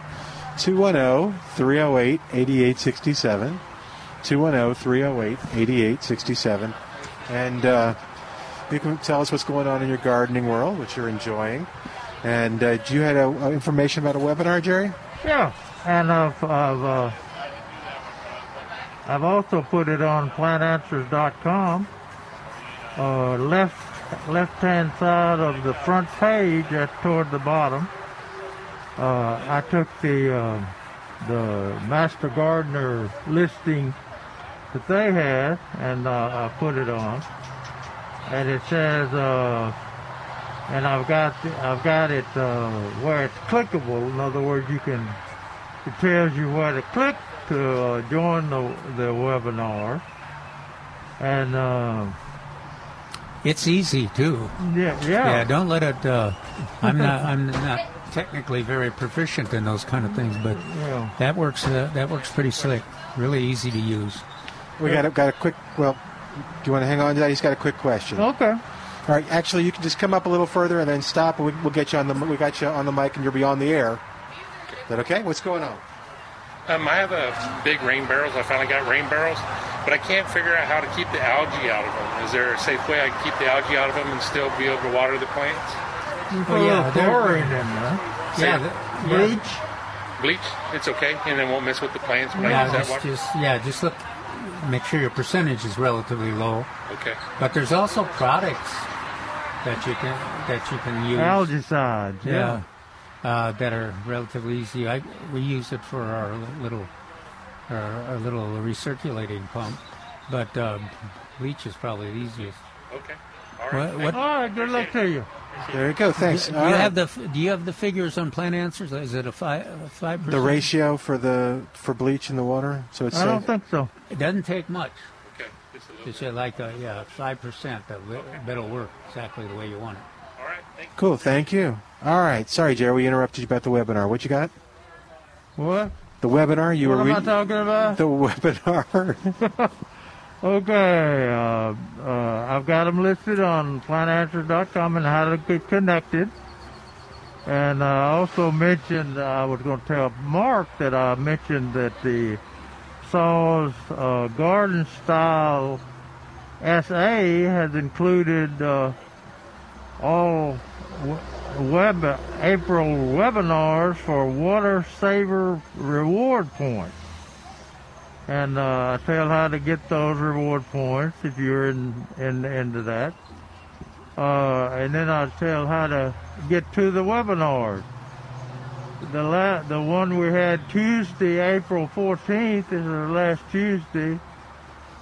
210-308-8867. 210-308-8867. And uh, you can tell us what's going on in your gardening world, which you're enjoying. And uh, you had a, uh, information about a webinar, Jerry? Yeah, and I've I've, uh, I've also put it on plantanswers.com. Uh, left left hand side of the front page, toward the bottom. I took the the Master Gardener listing that they had, and uh, I put it on. And it says, uh, and I've got I've got it uh, where it's clickable. In other words, you can it tells you where to click to uh, join the the webinar. And uh, It's easy too. yeah, yeah, Yeah, don't let it. Uh, I'm not. I'm not technically very proficient in those kind of things, but yeah. that works. Uh, that works pretty slick. Really easy to use. We got a, got a quick. Well, do you want to hang on to that? He's got a quick question. Okay. All right. Actually, you can just come up a little further and then stop, and we, we'll get you on the. We got you on the mic, and you'll be on the air. Is that okay? What's going on? Um, I have a big rain barrels. I finally got rain barrels, but I can't figure out how to keep the algae out of them. Is there a safe way I can keep the algae out of them and still be able to water the plants? You put Oh, a yeah, they're- chlorine in there. Yeah, th- yeah. Bleach. Bleach, it's okay, and then won't mess with the plants when I Yeah, use that just, water. just yeah, just look. Make sure your percentage is relatively low. Okay. But there's also products that you can that you can use. Algicides. yeah, uh, that are relatively easy. I, we use it for our little our, our little recirculating pump, but uh, bleach is probably the easiest. Okay. All right. What, what, All right. Good luck to you. There you go. Thanks. do All you right. have the Do you have the figures on Plant Answers? Is it a five a five percent? the ratio for the for bleach in the water? So it's I don't safe? think so. It doesn't take much. Okay. Just a little It's bit. like a, yeah, five percent. That that'll work exactly the way you want it. All right. Thank you. Cool. Thank you. All right. Sorry, Jerry, we interrupted you about the webinar. What you got? What? The webinar you what were am I talking about? The webinar. Okay, uh, uh, I've got them listed on plantanswers.com and how to get connected. And I also mentioned, I was going to tell Mark that I mentioned that the SAWS uh, Garden Style SA has included uh, all web April webinars for Water Saver reward points and uh, I tell how to get those reward points if you're in, in into that. Uh, and then I'll tell how to get to the webinars. The la- the one we had Tuesday, April 14th is the last Tuesday.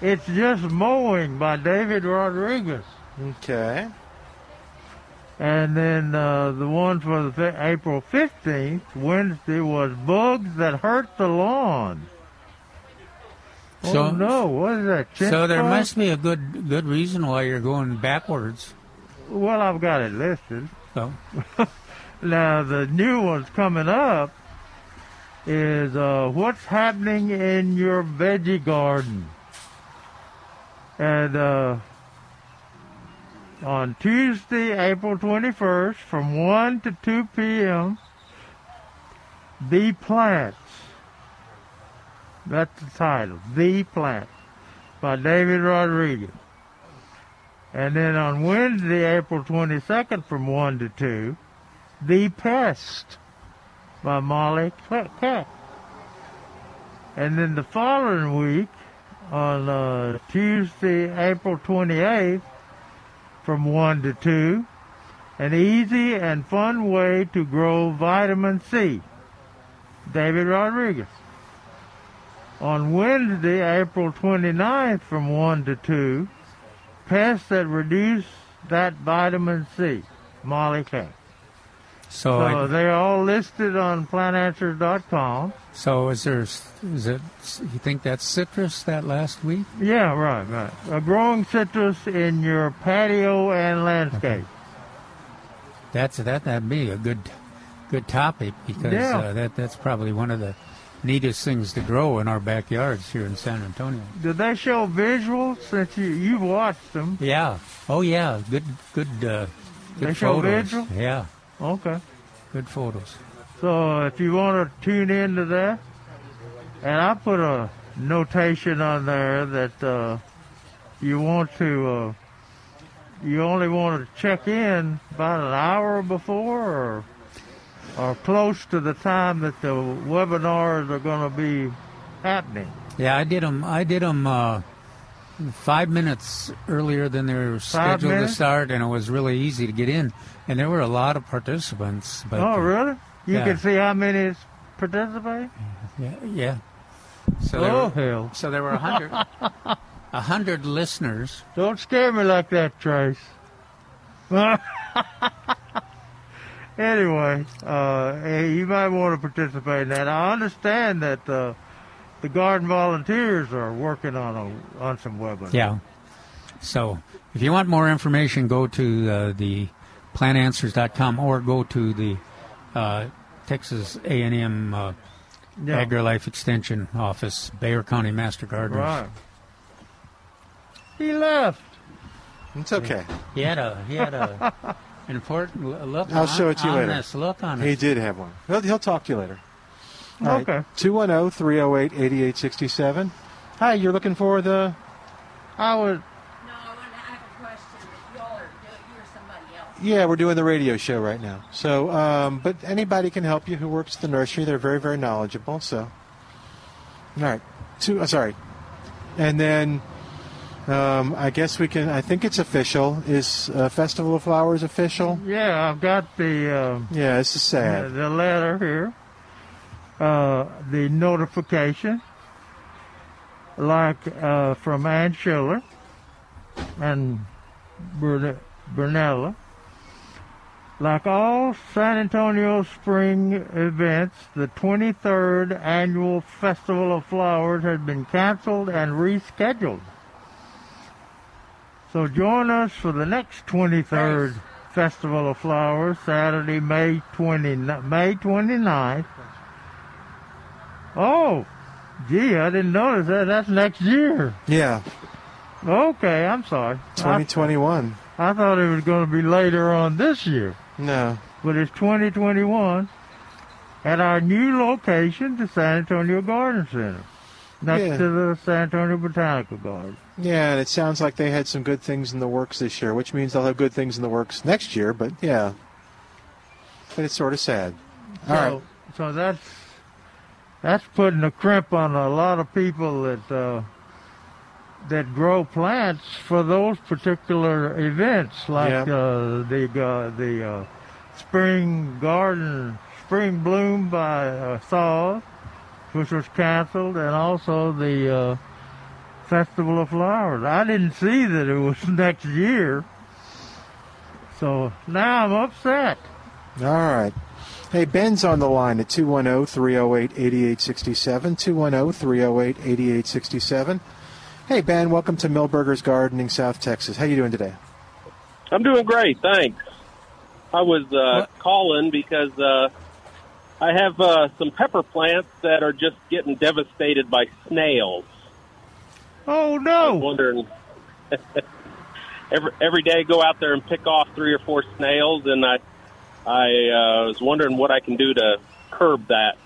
It's just mowing by David Rodriguez. okay. And then uh, the one for the April 15th, Wednesday, was bugs that hurt the lawn. So- oh no, what is that? So there must be a good good reason why you're going backwards. Well, I've got it listed. So Now the new one's coming up is uh, what's happening in your veggie garden. And uh, on Tuesday, April 21st, from 1 to 2 p.m., The Plants. That's the title, The Plant by David Rodriguez. And then on Wednesday, April 22nd, from 1 to 2, The Pest by Molly Keck. And then the following week, on uh, Tuesday, April 28th, from 1 to 2, an easy and fun way to grow vitamin C. David Rodriguez. On Wednesday, April 29th, from 1 to 2, pests that reduce that vitamin C. Molly Keck. so So I, they're all listed on plantanswers.com. so is there is it you think that's citrus that last week? Yeah, right, right. A growing citrus in your patio and landscape. That's that that'd be a good good topic because Yeah. uh, that that's probably one of the neatest things to grow in our backyards here in San Antonio. Did they show visuals since you you've watched them? Yeah. Oh yeah. Good good uh, good They show photos. visual? Yeah. Okay. Good photos. So if you want to tune into that, and I put a notation on there that uh, you want to, uh, you only want to check in about an hour before or, or close to the time that the webinars are going to be happening. Yeah, I did them. I did them uh, five minutes earlier than they were scheduled to start, and it was really easy to get in. And there were a lot of participants. But oh, really? You yeah. can see how many is participating? Yeah, yeah. So there oh, were, hell. so there were a hundred, a hundred listeners. Don't scare me like that, Trace. anyway, uh, hey, you might want to participate in that. I understand that uh, the garden volunteers are working on a, on some webinars. Yeah. So if you want more information, go to uh, the plantanswers.com or go to the uh, Texas A&M uh, Yeah. AgriLife Extension Office, Bexar County Master Gardeners. Right. He left. It's okay. He had a he had a an important l- look. I'll on, show it to you later. This. Look on He it. did have one. He'll, he'll talk to you later. All right. Okay. 210 308 8867. Hi, you're looking for the. I was. No, I want to have a question. Y'all are you or somebody else. Yeah, we're doing the radio show right now. So, um, but anybody can help you who works at the nursery. They're very, very knowledgeable. So, all right. Two, uh, sorry. And then Um, I guess we can. I think it's official. Is uh, Festival of Flowers official? Yeah, I've got the uh, Yeah, this is sad. the letter here, uh, the notification, like uh, from Ann Schiller and Brunella. Like all San Antonio spring events, the 23rd annual Festival of Flowers has been canceled and rescheduled. So join us for the next 23rd Festival of Flowers, Saturday, May 20, May 29th. Oh, gee, I didn't notice that. That's next year. Yeah, Okay, I'm sorry. I, 2021. I thought it was going to be later on this year, No. but it's 2021 at our new location, the San Antonio Garden Center, next Yeah. to the San Antonio Botanical Garden. Yeah, and it sounds like they had some good things in the works this year, which means they'll have good things in the works next year. But yeah, but it's sort of sad. All right. so, so that's that's putting a crimp on a lot of people that uh, that grow plants for those particular events, like Yeah. uh, the uh, the uh, spring garden, spring bloom by uh, Thaws, which was canceled, and also the uh, Festival of Flowers. I didn't see that it was next year, so now I'm upset. All right. Hey, Ben's on the line at 210 308 8867. 210 308 8867. Hey, Ben, welcome to Milberger's Gardening, South Texas. How you doing today? I'm doing great, thanks. I was uh, calling because uh, I have uh, some pepper plants that are just getting devastated by snails. Oh I was no! wondering every every day go out there and pick off three or four snails, and I I uh, was wondering what I can do to curb that.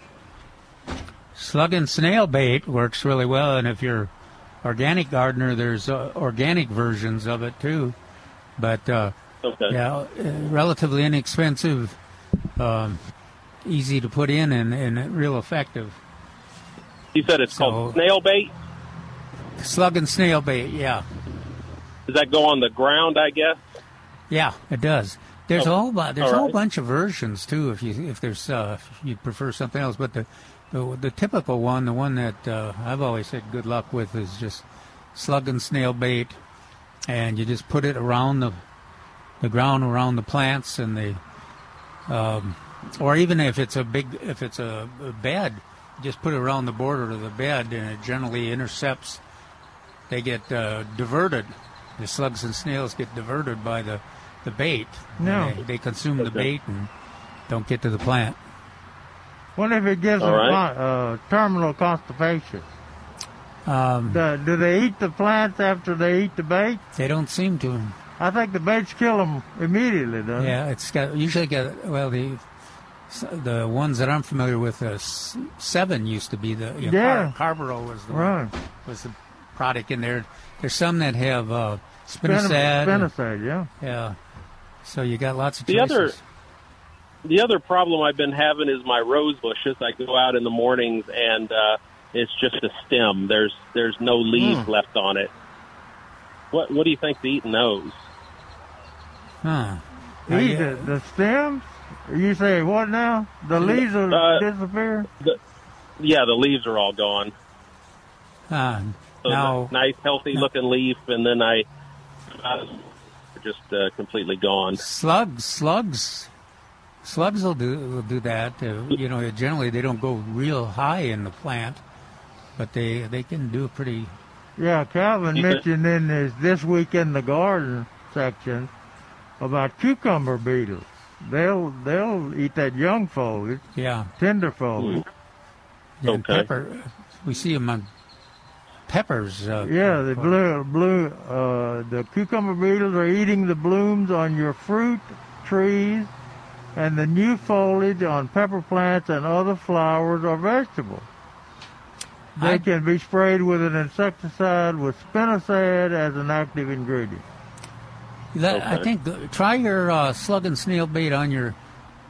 Slug and snail bait works really well, and if you're organic gardener, there's uh, organic versions of it too. But uh, Okay. yeah, uh, relatively inexpensive, um, easy to put in, and, and real effective. You said it's So- called snail bait. Slug and snail bait, yeah, Does that go on the ground? I guess. yeah, it does. There's a Oh, whole bu- there's all a whole bunch of versions too. If you if there's uh, if you prefer something else, but the the, the typical one, the one that uh, I've always had good luck with, is just slug and snail bait, and you just put it around the the ground around the plants and the um, or even if it's a big if it's a, a bed, just put it around the border of the bed, and it generally intercepts. They get uh, diverted. The slugs and snails get diverted by the the bait. No. They, they consume the bait and don't get to the plant. What if it gives All them right. con- uh, terminal constipation? Um, Do, do they eat the plants after they eat the bait? they don't seem to. I think the baits kill them immediately, doesn't it? Yeah, it's got usually got well the the ones that I'm familiar with. Uh, Sevin used to be the you know, Yeah. Car- carbaryl was the one- was the product in there. There's some that have uh, Spinosad. spinosad. yeah. Yeah. So you got lots of The choices. other- The other problem I've been having is my rose bushes. I go out in the mornings and uh, it's just a stem. There's there's no leaves Hmm. left on it. What what do you think's eating those? Huh. Eat I- the, the stems? You say what now? The leaves will Uh, disappear? Yeah, the leaves are all gone. Uh, So now, nice, healthy looking leaf, and then I uh, just uh, completely gone. slugs, slugs, slugs will do will do that. Uh, you know, generally they don't go real high in the plant, but they they can do a pretty. Yeah, Calvin You think- mentioned in his This Week in the Garden section about cucumber beetles. They'll they'll eat that young foliage, Yeah. tender foliage. And Okay. pepper, we see them on peppers. Uh, Yeah, the blue, blue, uh, the cucumber beetles are eating the blooms on your fruit trees and the new foliage on pepper plants and other flowers or vegetables. They I- can be sprayed with an insecticide with spinosad as an active ingredient. That, I think uh, try your uh, slug and snail bait on your,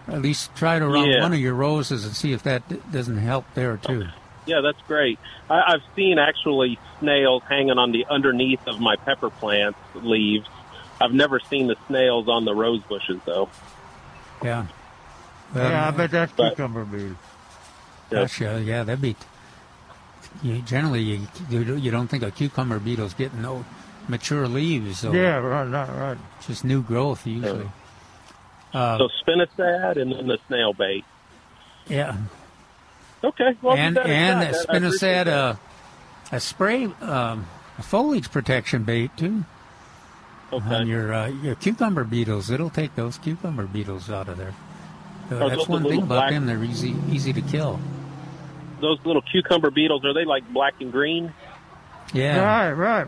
at least try it around Yeah. one of your roses and see if that d- doesn't help there too. Yeah, that's great. I, I've seen actually snails hanging on the underneath of my pepper plants leaves. I've never seen the snails on the rose bushes though. Yeah. yeah, I bet that's but- cucumber beetle. Gosh, yeah, yeah, that'd be. You, generally, you, you you don't think a cucumber beetle's getting no mature leaves. So Yeah, right, right, right. Just new growth usually. Uh, so spinosad and then the snail bait. yeah. Okay. Well, and give that a and shot. a I- I appreciate spinosad, uh, a spray, um, a foliage protection bait too. Okay. On your uh, your cucumber beetles, it'll take those cucumber beetles out of there. Uh, Are that's one thing about them; they're easy easy to kill. Those little cucumber beetles are they like black and green? Yeah. Right, right.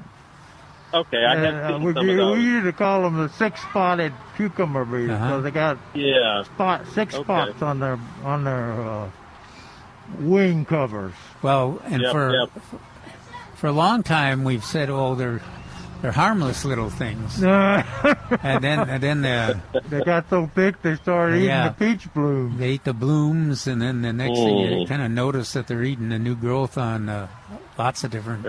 Okay, I have Uh, seen we, some we of those. used to call them the six-spotted cucumber beetles because Uh-huh. they got Yeah. spot six Okay. spots on their on their uh, wing covers. Well, and Yep, for yep. for a long time we've said, "Oh, they're they're harmless little things," and then and then the they got so thick they started eating the peach blooms. They ate the blooms, and then the next thing you Mm. kind of notice that they're eating the new growth on uh, lots of different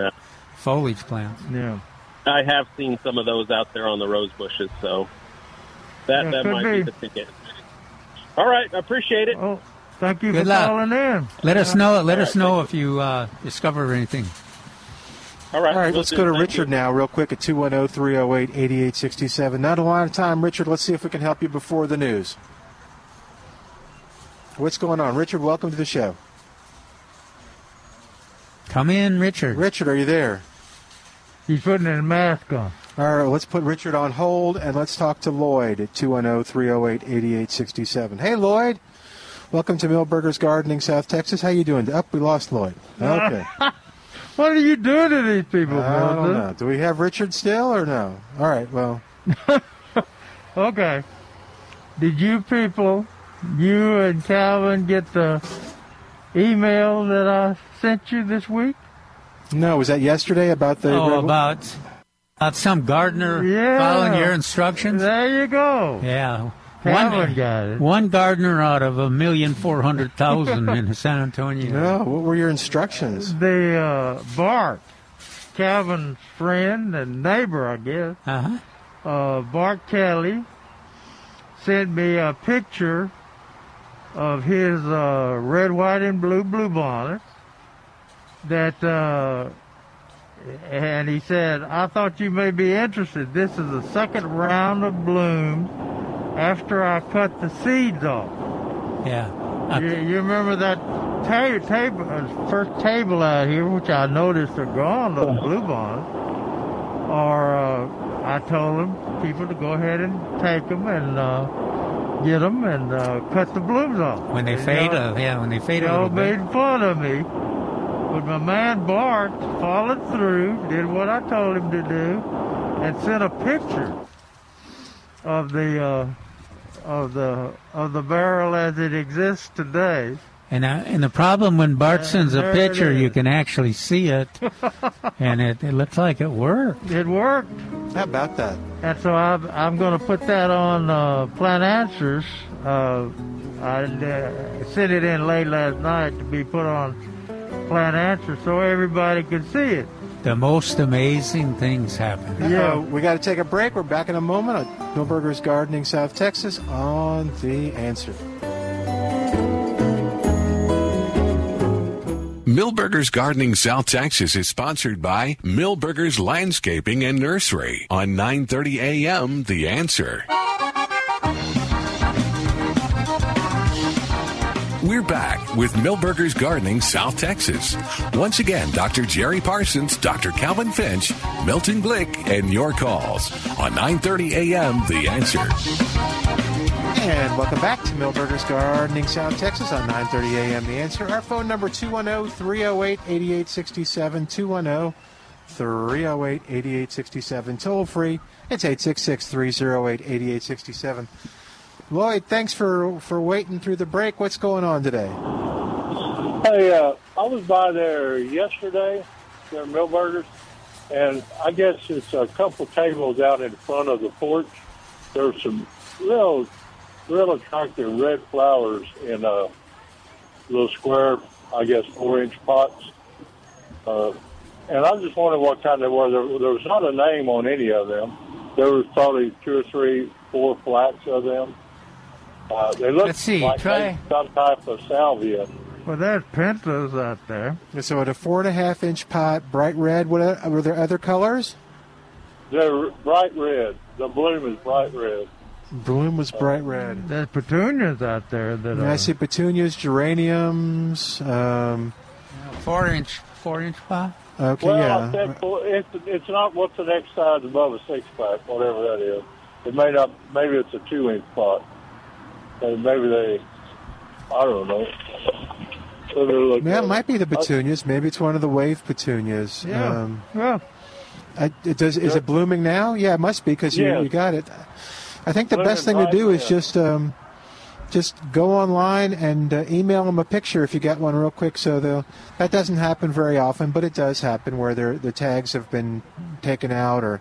foliage plants. Yeah. I have seen some of those out there on the rose bushes, so that Yeah, that might be. be the ticket. All right, I appreciate it. Oh, thank you Good for luck. calling in. Let us know. Let All us right, know if you uh, discover anything. All right. All right, let's do. go to Thank Richard now, real quick, at 210 308 8867. Not a lot of time, Richard. Let's see if we can help you before the news. What's going on? Richard, welcome to the show. Come in, Richard. Richard, are you there? He's putting a mask on. All right, let's put Richard on hold and let's talk to Lloyd at 210 308 8867. Hey, Lloyd. Welcome to Milberger's Gardening, South Texas. How you doing? Up, we lost Lloyd. Okay. What are you doing to these people, I don't Milton? know. Do we have Richard still or no? All right, well, Okay. Did you people, you and Calvin, get the email that I sent you this week? no. Was that yesterday about the. Oh, about about some gardener Yeah. following your instructions. There you go. Yeah. Calvin got it. One gardener out of a million four hundred thousand in San Antonio. No, what were your instructions? The uh, Bart, Calvin's friend and neighbor, I guess, Uh-huh. uh, Bart Kelly, sent me a picture of his uh, red, white, and blue blue bonnet. That, uh, and he said, I thought you may be interested. This is the second round of blooms after I cut the seeds off. Yeah. You, you remember that ta- table, uh, first table out here, which I noticed are gone, the blue bonnet. Or uh, I told them people to go ahead and take them and uh, get them and uh, cut the blooms off. When they And fade, uh, yeah, when they fade a little bit. made fun of me. But my man Bart followed through, did what I told him to do, and sent a picture of the uh, of the of the barrel as it exists today. And uh, and the problem when Bart sends a there it picture, you can actually see it, and it, it looks like it worked. It worked. How about that? And so I'm, I'm going to put that on uh, Plant Answers. Uh, I uh, sent it in late last night to be put on Plant Answers so everybody could see it. The most amazing things happen. Yeah. We got to take a break. We're back in a moment on Milberger's Gardening, South Texas, on The Answer. Milberger's Gardening South Texas is sponsored by Milberger's Landscaping and Nursery on 9:30 a.m. The Answer. We're back with Milberger's Gardening South Texas. Once again, Dr. Jerry Parsons, Dr. Calvin Finch, Milton Glick, and your calls on 9:30 a.m. The Answer. And welcome back to Milberger's Gardening, South Texas on 9:30 a.m. The Answer. Our phone number 210-308-8867 210-308-8867 toll free. It's 866-308-8867. Lloyd, thanks for for waiting through the break. What's going on today? Hey, uh, I was by there yesterday, their Milberger's, and I guess it's a couple tables out in front of the porch. There's some real, real attractive red flowers in a little square I guess, four inch pots. Uh, and I just wondering what kind they were. There, there was not a name on any of them. There was probably two or three, four flats of them. Uh, they looked Let's see, like try- maybe some type of salvia. Well, there's pentas out there. So at a four and a half inch pot, bright red. What uh, were there other colors? They're bright red. The bloom is bright red. Bloom was bright red. There's petunias out there that And I are. see petunias, geraniums. Um, Four inch, four inch pot. okay, well, yeah. Said, well, it's, it's not what's the next size above a six pack, whatever that is. It may not. Maybe it's a two inch pot. And maybe they. I don't know. So Yeah, it might be the petunias. Maybe it's one of the wave petunias. Yeah. Um, yeah. I, it does. Is it blooming now? Yeah, it must be because you, Yes. you got it. I think the Blooming best thing to do is now. just um, just go online and uh, email them a picture if you get one real quick. So they'll. That doesn't happen very often, but it does happen where their the tags have been taken out or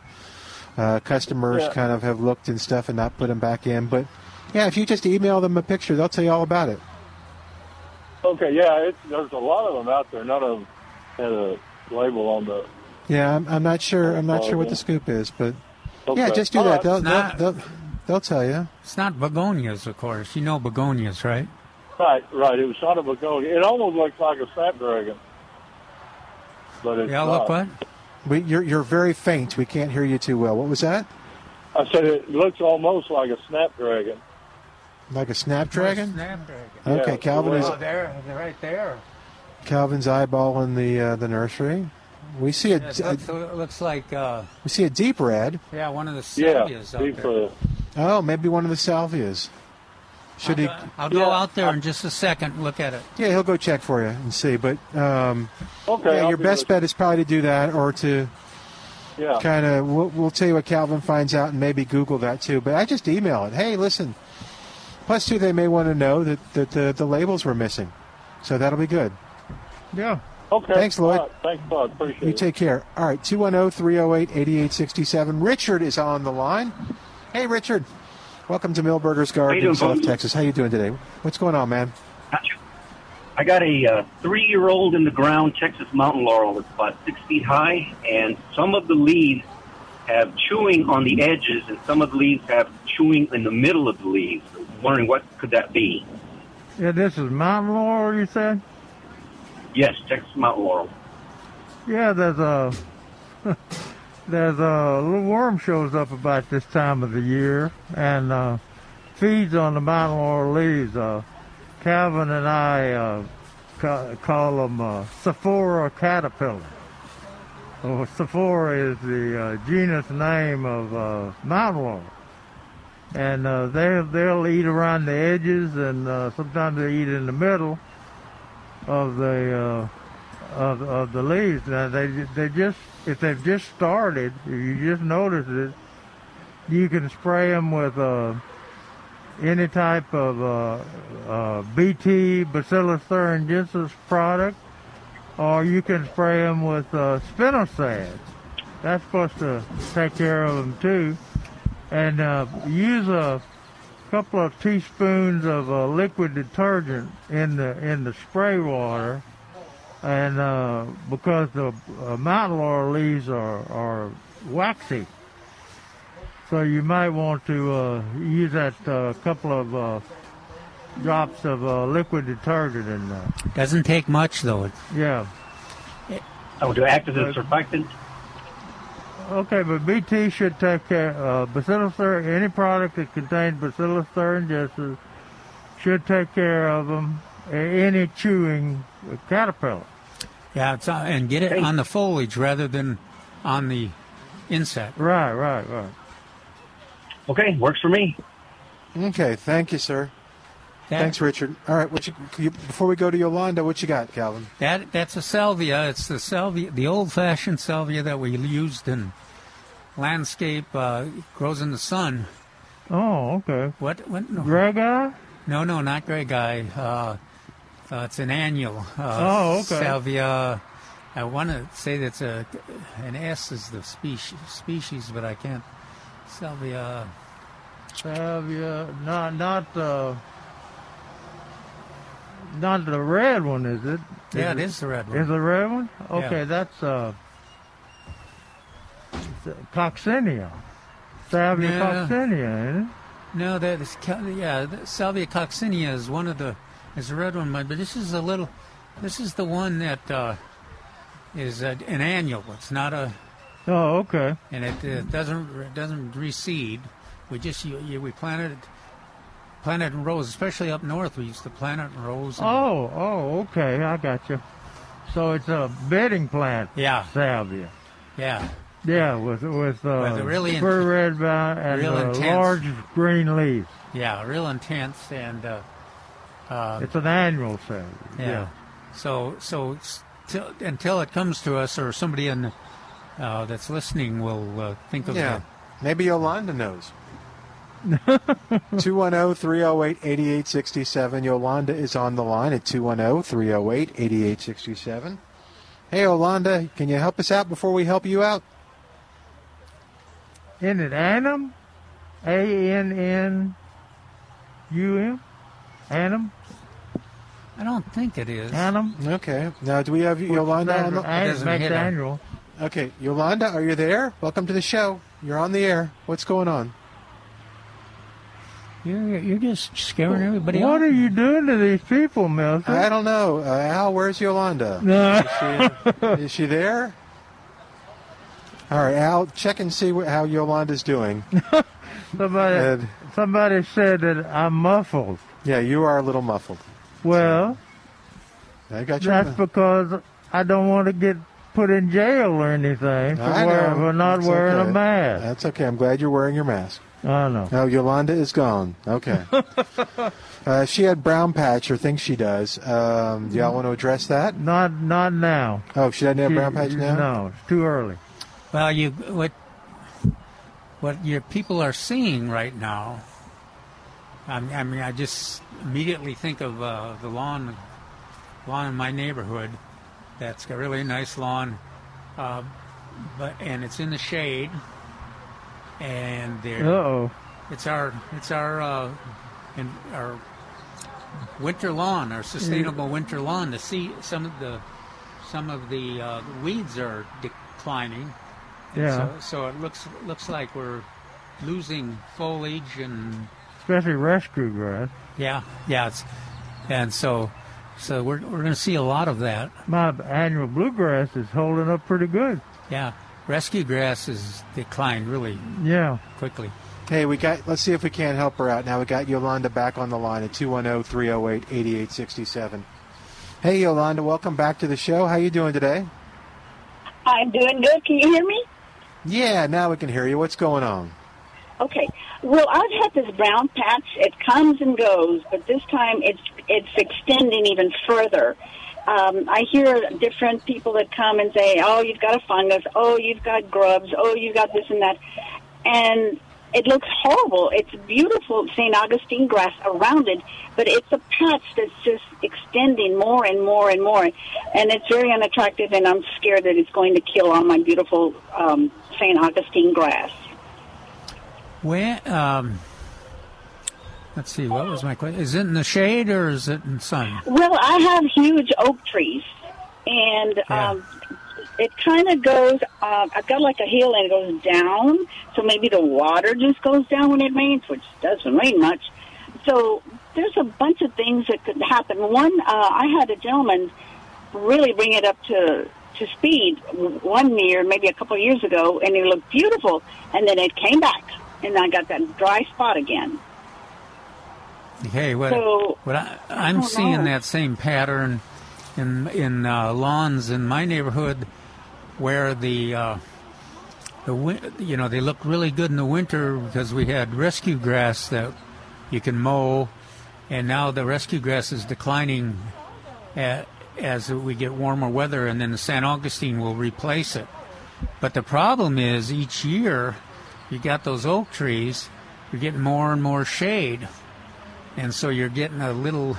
uh, customers Yeah. kind of have looked and stuff and not put them back in. But yeah, if you just email them a picture, they'll tell you all about it. Okay, yeah, it's, there's a lot of them out there. None of them had a label on the. Yeah, I'm, I'm not sure. I'm not sure what the scoop is, but Okay. yeah, just do All that. right. They'll, Nah. they'll, they'll, they'll tell you. It's not begonias, of course. You know begonias, right? Right, right. It was not a begonia. It almost looks like a snapdragon, but it's Yeah, not. look what? We, you're you're very faint. We can't hear you too well. What was that? I said it looks almost like a snapdragon. Like a snapdragon? Snapdragon. Okay, Yeah, Calvin is Oh, there, they're right there. Calvin's eyeballing the uh, the nursery. We see a, It looks, it looks like, uh, we see a deep red. yeah, one of the Yeah, salvias out deep there. red. Oh, maybe one of the salvias. Should he? I'll go Yeah. out there in just a second and look at it. Yeah, he'll go check for you and see. But um, Okay, yeah, I'll your be best with- bet is probably to do that, or to Yeah. kind of. We'll, we'll tell you what Calvin finds out, and maybe Google that too. But I just email it. Hey, listen. Plus, two, they may want to know that, that the, the labels were missing, so that'll be good. Yeah. Okay. Thanks, Lloyd. All right, Thanks, Bud. Appreciate You it. You take care. All right, 210 308 8867. Richard is on the line. Hey, Richard. Welcome to Milberger's Garden doing, in South folks? Texas. How you doing today? What's going on, man? I got a uh, three-year-old in the ground Texas mountain laurel that's about six feet high, and some of the leaves have chewing on the edges, and some of the leaves have chewing in the middle of the leaves. Wondering what could that be? Yeah, this is mountain laurel, you said? Yes, Texas mountain laurel. Yeah, there's a there's a little worm shows up about this time of the year and uh, feeds on the mountain laurel leaves. Uh, Calvin and I uh, ca- call them uh, Sophora caterpillar. Well, Sophora is the uh, genus name of uh, mountain laurel. And uh, they they'll eat around the edges, and uh, sometimes they eat in the middle of the uh, of, of the leaves. Now they they just if they've just started, if you just notice it, you can spray them with uh, any type of uh, uh, BT Bacillus thuringiensis product, or you can spray them with uh, spinosad. That's supposed to take care of them too. And uh, use a couple of teaspoons of uh, liquid detergent in the in the spray water and uh, because the uh, mountain laurel leaves are, are waxy, so you might want to uh, use that uh, couple of uh, drops of uh, liquid detergent in there. Doesn't take much, though. It- Yeah. Oh, to act as a surfactant? Okay, but BT should take care. Uh, Bacillus thur- any product that contains Bacillus thuringiensis should take care of them. Any chewing caterpillar. Yeah, it's, uh, and get it on the foliage rather than on the insect. Right, right, right. Okay, works for me. Okay, thank you, sir. That- Thanks, Richard. All right, what you, you, before we go to Yolanda, what you got, Calvin? That that's a salvia. It's the salvia, the old-fashioned salvia that we used in landscape. Uh, grows in the sun. Oh, okay. What? what no. Greggii? No, no, not greggii. Uh, uh, it's an annual. Uh, Oh, okay. Salvia. I want to say that's a an S is the species, species, but I can't. Salvia. Salvia, not not uh, not the red one, is it? Yeah, is it is the red one. Is the red one? Okay, Yeah. that's uh, coccinea, salvia Yeah. coccinea, isn't it? No, that is yeah. Salvia coccinea is one of the is the red one, but this is a little. This is the one that uh, is a, an annual. It's not a, Oh, okay. and it, it doesn't it doesn't reseed. We just you, you, we planted it planted and Rose, especially up north. We used to plant it in rows. and- Oh, oh, okay, I got you. So it's a bedding plant. Yeah. Salvia. yeah, Yeah, with with uh, With a really in- fur red vine and real uh, large green leaves. yeah, real intense and. Uh, uh, It's an annual salvia. Yeah. So so it's till, until it comes to us or somebody in uh, that's listening will uh, think of Yeah. that. Maybe Yolanda knows. 210-308-8867. Yolanda is on the line at 210-308-8867. Hey, Yolanda, can you help us out before we help you out? Isn't it Annam? A N N U M? Annam? I don't think it is. Annam? Okay. Now, do we have Yolanda on the An- doesn't hit her. Okay, Yolanda, are you there? Welcome to the show. You're on the air. What's going on? You're you're just scaring everybody What off. are you doing to these people, Milton? I don't know. Uh, Al, where's Yolanda? No. Is she, is she there? All right, Al, check and see what, how Yolanda's doing. somebody, And- somebody said that I'm muffled. yeah, you are a little muffled. Well, I got your. that's because I don't want to get put in jail or anything for, I wear, know. for not That's wearing okay. a mask. That's okay. I'm glad you're wearing your mask. I know. Oh, Yolanda is gone. Okay. uh, she had brown patch, or thinks she does. Um, do y'all want to address that? Not not now. Oh, she doesn't have She- brown patch now. No, it's too early. Well, you what what your people are seeing right now. I mean, I, mean, I just immediately think of uh, the lawn lawn in my neighborhood. That's got a really nice lawn, uh, but and it's in the shade. And there, oh. it's our it's our uh, in, our winter lawn, our sustainable winter lawn. To see some of the some of the uh, weeds are declining. And Yeah. So, so it looks looks like we're losing foliage and Especially rescue grass. yeah yeah it's and so so we're we're going to see a lot of that. My annual bluegrass is holding up pretty good. Yeah, rescue grass has declined really Yeah. quickly. Hey, we got. Let's see if we can't help her out. Now we got Yolanda back on the line at 210-308-8867. Hey, Yolanda, welcome back to the show. How you doing today? I'm doing good. Can you hear me? Yeah, now we can hear you. What's going on? Okay. Well, I've had this brown patch. It comes and goes, but this time it's it's extending even further. Um, I hear different people that come and say, "Oh, you've got a fungus. Oh, you've got grubs. Oh, you've got this and that," and it looks horrible. It's beautiful St. Augustine grass around it, but it's a patch that's just extending more and more and more, and it's very unattractive. And I'm scared that it's going to kill all my beautiful um, St. Augustine grass. Where um, let's see, what was my question? Is it in the shade or is it in sun? Well, I have huge oak trees, and Yeah. um, it kind of goes. Uh, I've got like a hill, and it goes down. So maybe the water just goes down when it rains, which doesn't rain much. So there's a bunch of things that could happen. One, uh, I had a gentleman really bring it up to to speed one year, maybe a couple of years ago, and it looked beautiful, and then it came back, and I got that dry spot again. Okay, what, So, what I, I'm don't seeing know. that same pattern in in uh, lawns in my neighborhood, where the uh, the win- you know they look really good in the winter because we had rescue grass that you can mow, and now the rescue grass is declining a as we get warmer weather, and then the San Augustine will replace it. But the problem is each year you got those oak trees, you're getting more and more shade and so you're getting a little,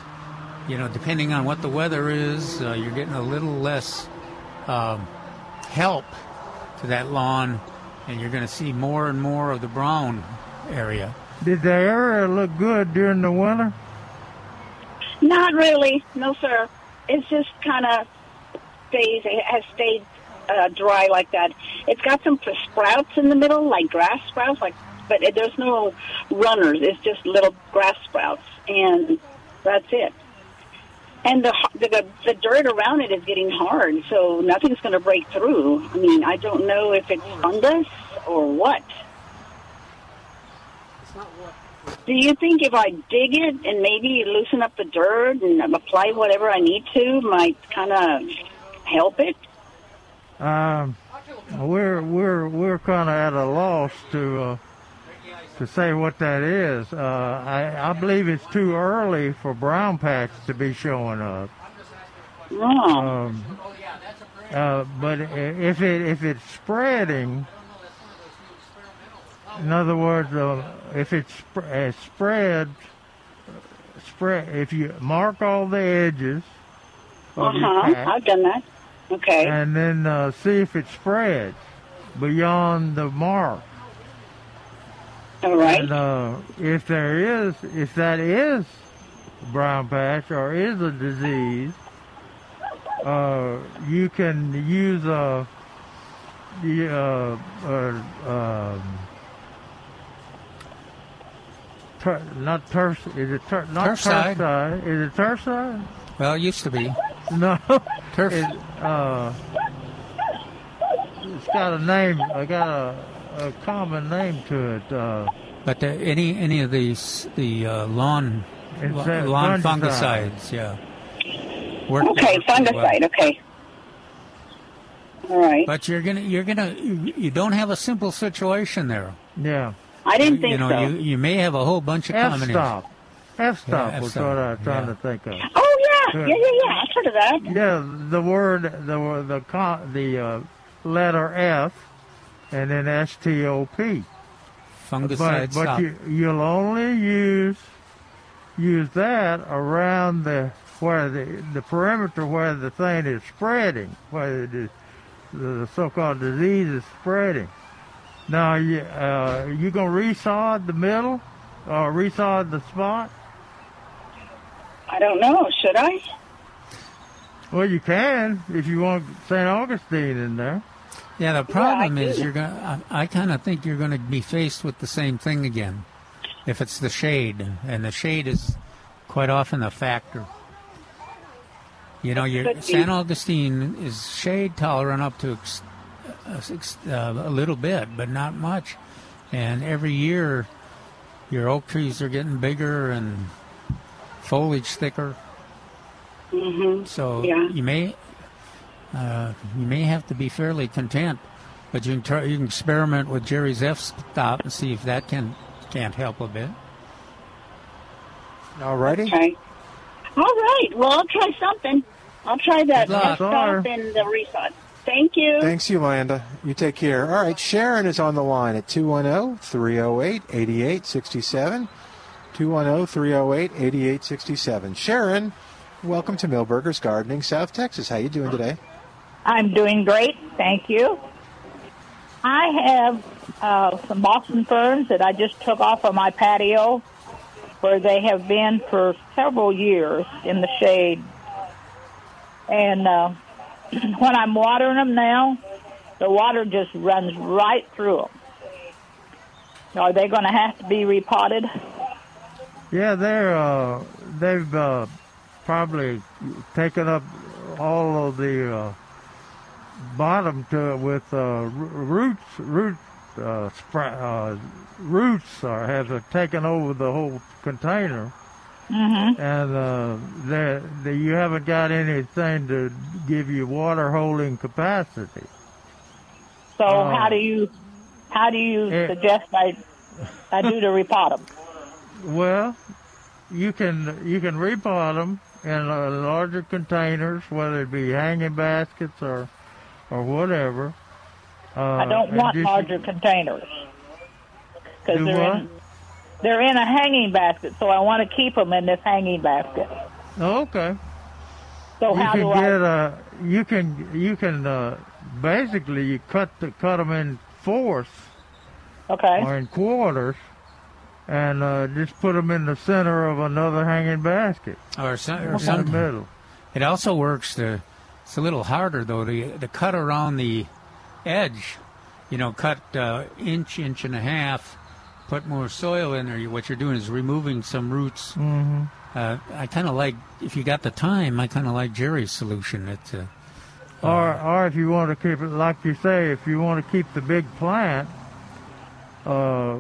you know, depending on what the weather is, uh, you're getting a little less um, help to that lawn, and you're going to see more and more of the brown area. Did they area look good during the winter? Not really, no sir. It's just kind of stays. It has stayed uh, dry like that. It's got some sprouts in the middle, like grass sprouts, like, but there's no runners. It's just little grass sprouts, and that's it. And the, the the dirt around it is getting hard, so nothing's going to break through. I mean, I don't know if it's fungus or what. Do you think if I dig it and maybe loosen up the dirt and apply whatever I need to, might kind of help it? Um, we're we're we're kind of at a loss to uh, to say what that is. Uh, I I believe it's too early for brown patch to be showing up. Wrong. Um, uh, but if it if it's spreading, in other words, uh, if it's sp- uh, spread, spread. If you mark all the edges, Uh huh. I've done that. Okay. and then uh, see if it spreads beyond the mark. All right. And uh, if there is, if that is brown patch or is a disease, uh, you can use a, the, uh, uh, um, ter- not ters, is it ter- not Tercide. tercide? Is it tercide? Well, it used to be. No. Turf. It, uh, it's got a name. I got a, a common name to it. Uh, But the, any any of these the uh, lawn It's, la- uh, lawn fungicide. fungicides, yeah. Work Okay, work pretty well. fungicide. Okay. All right. But you're gonna you're gonna you, you don't have a simple situation there. yeah. I didn't think you know so. you you may have a whole bunch of F combinations. stop. F stop Yeah, was F-stop, what I was trying yeah. to think of. Oh yeah, yeah, yeah, yeah. I've heard of that. Yeah, the word, the word- the the uh, letter F, and then S T O P. Fungicide But, but stop. you, you'll only use use that around the where the the perimeter where the thing is spreading, where the, the so-called disease is spreading. Now, you uh, you gonna resod the middle or resod the spot? I don't know. Should I? Well, you can if you want St. Augustine in there. Yeah, the problem I is do. you're gonna. I, I kind of think you're going to be faced with the same thing again, if it's the shade, and the shade is quite often a factor. You know, your San Augustine is shade tolerant up to ex, uh, ex- uh, a little bit, but not much. And every year, your oak trees are getting bigger and foliage thicker. Mm-hmm. So Yeah. you may uh, you may have to be fairly content, but you can try, you can experiment with Jerry's F stop and see if that can can't help a bit. All righty. Okay. All right. Well, I'll try something. I'll try that Good luck. stop and the resod. Thank you. Thanks, Yolanda. You take care. All right, Sharon is on the line at 210 308 8867. 210 308 8867. Sharon, welcome to Milberger's Gardening, South Texas. How you doing today? I'm doing great, thank you. I have uh, some Boston ferns that I just took off of my patio where they have been for several years in the shade. And uh, when I'm watering them now, the water just runs right through them. Are they going to have to be repotted? Yeah, they're uh, they've uh, probably taken up all of the uh, bottom to it with uh, roots. Root uh, uh, roots are, have taken over the whole container, Mm-hmm. and uh, they you haven't got anything to give you water holding capacity. So Oh. how do you how do you Eh. suggest I I do to repot them? Well, you can you can repot them in uh, larger containers, whether it be hanging baskets or or whatever. Uh, I don't want just- larger containers because they're what? in they're in a hanging basket, so I want to keep them in this hanging basket. Okay. So you how can do get I? uh you can you can uh, basically you cut the, cut them in fourths Okay. or in quarters, and uh, just put them in the center of another hanging basket. Or, some, or in some, the middle. It also works to. It's a little harder though to to cut around the edge. You know, cut uh, inch, inch and a half. Put more soil in there. What you're doing is removing some roots. hmm Uh, I kind of like if you got the time. I kind of like Jerry's solution. It's uh, Or, or if you want to keep it, like you say, if you want to keep the big plant, uh,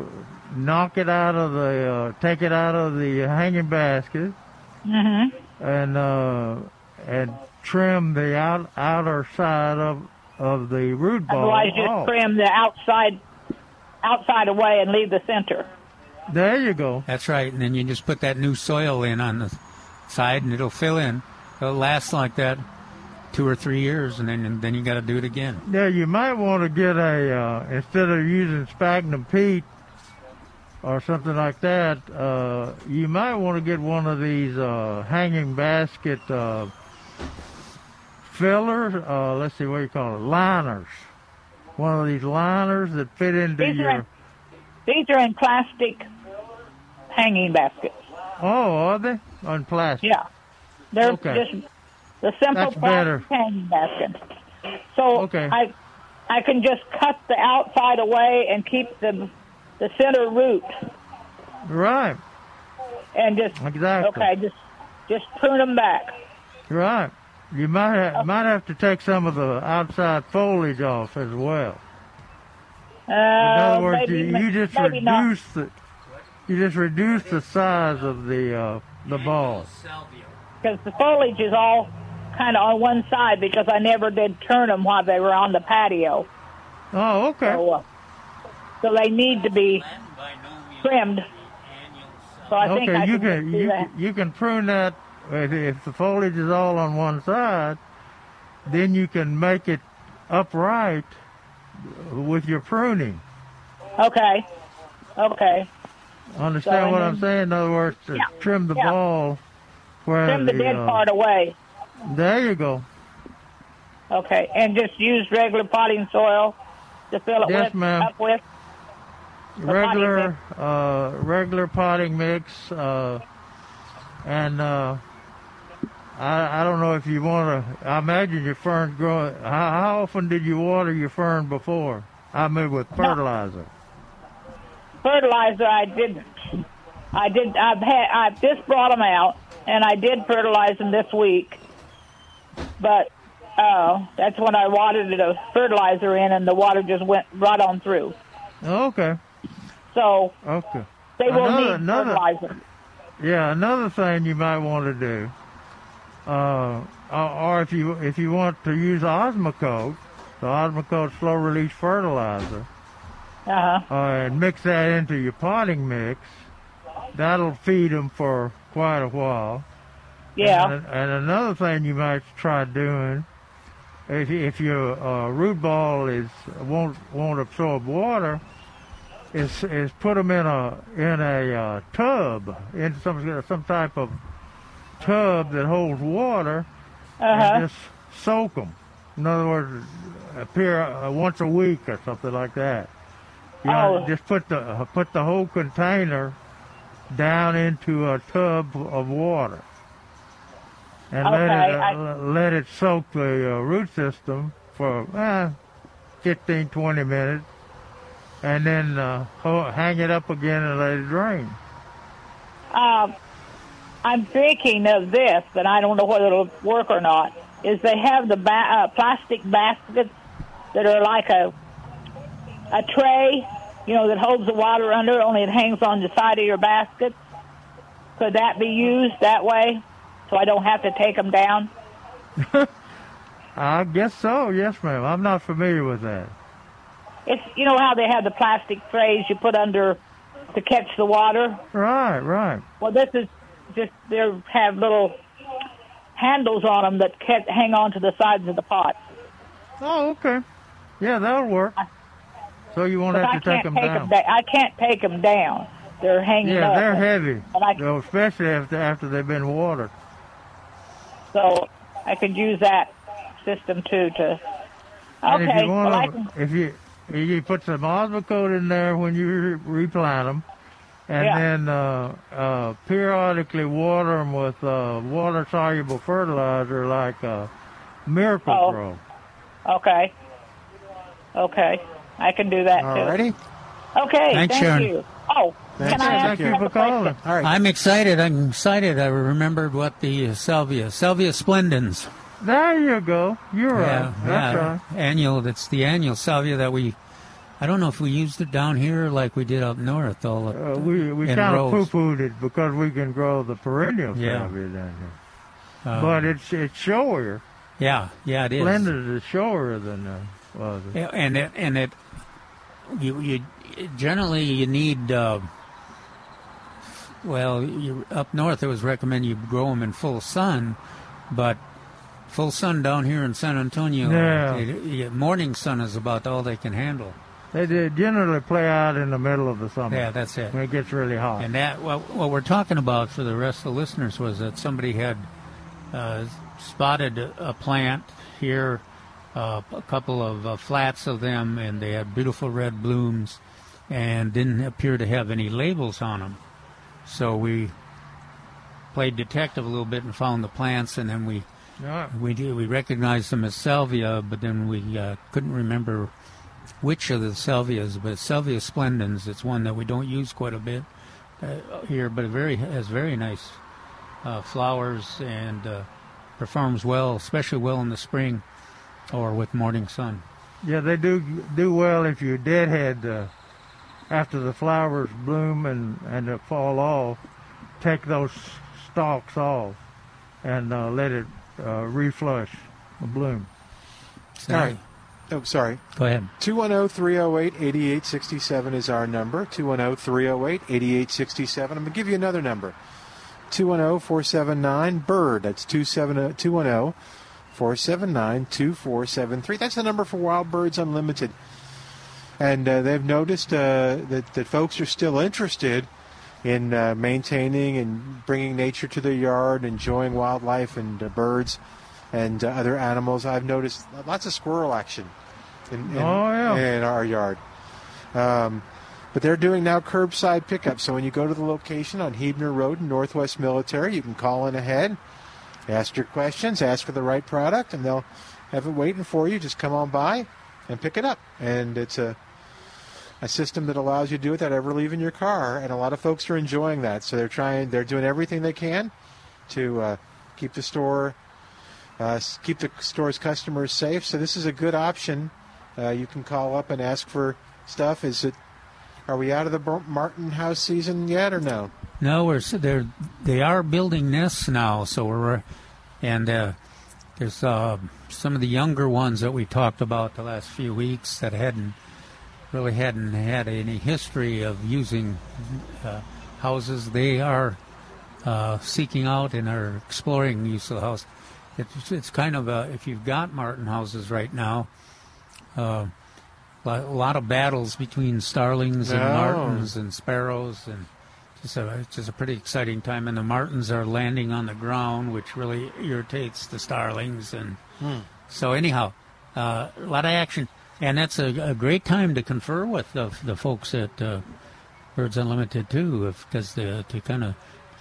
knock it out of the, uh, take it out of the hanging basket, Mm-hmm. and uh, and trim the out, outer side of of the root ball. Otherwise, just off. trim the outside outside away and leave the center. There you go. That's right, and then you just put that new soil in on the side, and it'll fill in. It'll last like that two or three years, and then and then you got to do it again. Yeah, you might want to get a uh, instead of using sphagnum peat or something like that. Uh, you might want to get one of these uh, hanging basket uh, fillers. Uh, let's see what you call it, liners. One of these liners that fit into These are your. in, these are in plastic hanging baskets. Oh, are they on plastic? Yeah, they're Okay. just the simple That's plastic better. hanging basket. So Okay. I I can just cut the outside away and keep the the center root Right, and just Exactly. okay just just prune them back. right. You might ha- might have to take some of the outside foliage off as well. Uh, In other words, maybe, you, you just maybe not. reduce the you just reduce the size of the uh, the ball. because the foliage is all kind of on one side because I never did turn them while they were on the patio. Oh, okay. So, uh, so they need to be trimmed. So I think okay, I you can, can you can, you can prune that if, if the foliage is all on one side, then you can make it upright with your pruning. Okay. Okay. Understand So, what I'm saying? In other words, to Yeah, trim the yeah. ball where Trim the dead uh, part away. There you go. Okay, and just use regular potting soil to fill it Yes, with ma'am. up with. The potting regular uh, regular potting mix, uh, and uh, I I don't know if you want to. I imagine your ferns growing. How, how often did you water your fern before? I mean, with fertilizer. fertilizer I didn't. I did. I've had. I just brought them out, and I did fertilize them this week. But uh, that's when I watered the fertilizer in, and the water just went right on through. Okay. So Okay. they will Another- need another- fertilizer. Yeah, another thing you might want to do, uh, or if you if you want to use Osmocote, the Osmocote slow release fertilizer, Uh-huh. uh, and mix that into your potting mix, that'll feed them for quite a while. Yeah. And, and another thing you might try doing, if if your uh, root ball is won't won't absorb water, is is put them in a in a uh, tub in some some type of tub that holds water, Uh-huh. and just soak them. In other words, appear uh, once a week or something like that. You know, Oh. just put the uh, put the whole container down into a tub of water, and let it uh, I- let it soak the uh, root system for uh, 15, 20 minutes, and then uh, ho- hang it up again and let it drain. Um, I'm thinking of this, but I don't know whether it'll work or not. Is they have the ba- uh, plastic baskets that are like a a tray, you know, that holds the water under, only it hangs on the side of your basket. Could that be used that way, so I don't have to take them down? I guess so. Yes, ma'am. I'm not familiar with that. It's you know how they have the plastic trays you put under to catch the water. Right, right. Well, this is just they have little handles on them that ca- hang on to the sides of the pot. Oh, okay. Yeah, that'll work. So you won't But have I to take can't them take down. 'em da- I can't take them down. They're hanging Yeah, up. they're heavy, And I, especially after after they've been watered. so I could use that system too to. And if you want can. to, if you you put some osmocote in there when you replant them, and Yeah. then uh, uh, periodically water them with uh, water-soluble fertilizer like uh, Miracle Oh. Grow. Okay. Okay. I can do that too. Alrighty. Okay. Thanks, thank Sharon. you. Oh, can I ask you a question? All right. I'm excited. I'm excited. I remembered what the uh, salvia, salvia splendens. There you go. You're right. Yeah, That's yeah. right. Annual. That's the annual salvia that we. I don't know if we used it down here like we did up north. All Uh, we we in kind of poo-pooed it because we can grow the perennial Yeah. down here. Uh, but it's it's showier. Yeah, yeah, it is. Splendid is showier than uh, was it? Yeah, and it and it you you generally you need uh, well you up north it was recommended you grow them in full sun, but full sun down here in San Antonio, Yeah. it- yeah, morning sun is about all they can handle. They, generally play out in the middle of the summer. Yeah, that's it. When it gets really hot. And that what, what we're talking about for the rest of the listeners was that somebody had uh, spotted a, plant here, uh, a couple of uh, flats of them, and they had beautiful red blooms, and didn't appear to have any labels on them. So we played detective a little bit and found the plants, and then we Yeah. we we recognized them as salvia, but then we uh, couldn't remember which of the salvias. But salvia splendens, it's one that we don't use quite a bit uh, here, but it very has very nice uh, flowers and uh, performs well, especially well in the spring or with morning sun. Yeah, they do do well if you deadhead uh, after the flowers bloom and and it fall off. Take those stalks off and uh, let it uh, reflush the bloom. All right. Oh, sorry. Go ahead. 210 308 8867 is our number. 210 308 8867. I'm going to give you another number 210 479 BIRD. That's 210 479 2473. That's the number for Wild Birds Unlimited. And uh, they've noticed uh, that, that folks are still interested in uh, maintaining and bringing nature to their yard, enjoying wildlife and uh, birds and uh, other animals. I've noticed lots of squirrel action in, in, Oh, yeah. in our yard. Um, but they're doing now curbside pickup. So when you go to the location on Huebner Road in Northwest Military, you can call in ahead, ask your questions, ask for the right product, and they'll have it waiting for you. Just come on by and pick it up. And it's a a system that allows you to do it without ever leaving your car, and a lot of folks are enjoying that. So they're trying, they're doing everything they can to uh, keep the store, uh, keep the store's customers safe. So this is a good option. Uh, you can call up and ask for stuff. Is it? Are we out of the Martin House season yet, or no? No, we're they're they are building nests now, so we're and uh, there's uh, some of the younger ones that we talked about the last few weeks that hadn't really hadn't had any history of using uh, houses. They are uh, seeking out and are exploring use of the house. It's, it's kind of a, if you've got Martin houses right now, uh, a lot of battles between starlings and Oh. martins and sparrows and just a, it's just a pretty exciting time. And the martins are landing on the ground, which really irritates the starlings. And Hmm. so, anyhow, uh, a lot of action, and that's a, a great time to confer with the, the folks at uh, Birds Unlimited too, because to kind of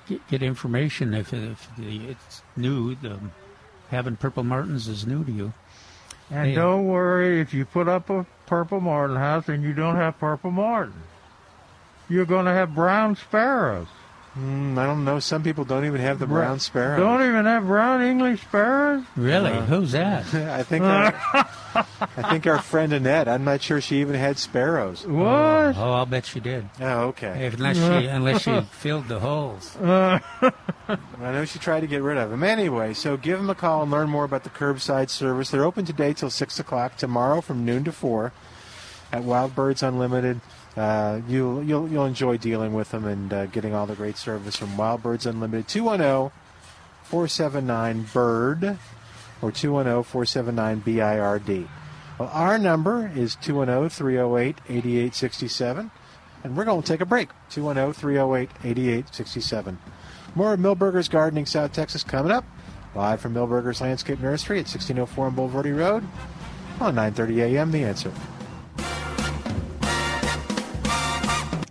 get, get information if, if the, it's new. The, having purple martins is new to you. And Hey. don't worry if you put up a purple martin house and you don't have purple martin. You're going to have brown sparrows. Mm, I don't know. Some people don't even have the brown sparrow. Don't even have brown English sparrows? Really? Uh, Who's that? I think our, I think our friend Annette. I'm not sure she even had sparrows. What? Oh, I'll bet she did. Oh, okay. Unless she unless she filled the holes. I know she tried to get rid of him. Anyway, so give them a call and learn more about the curbside service. They're open today till 6 o'clock, tomorrow from noon to 4 at Wild Birds Unlimited. Uh, you'll, you'll, you'll enjoy dealing with them and uh, getting all the great service from Wild Birds Unlimited. 210 479 BIRD or 210 479 BIRD. Well, our number is 210 308 8867. And we're going to take a break. 210 308 8867. More of Milberger's Gardening South Texas coming up. Live from Milberger's Landscape Nursery at 1604 on Bulverde Road on 9:30 a.m. The Answer.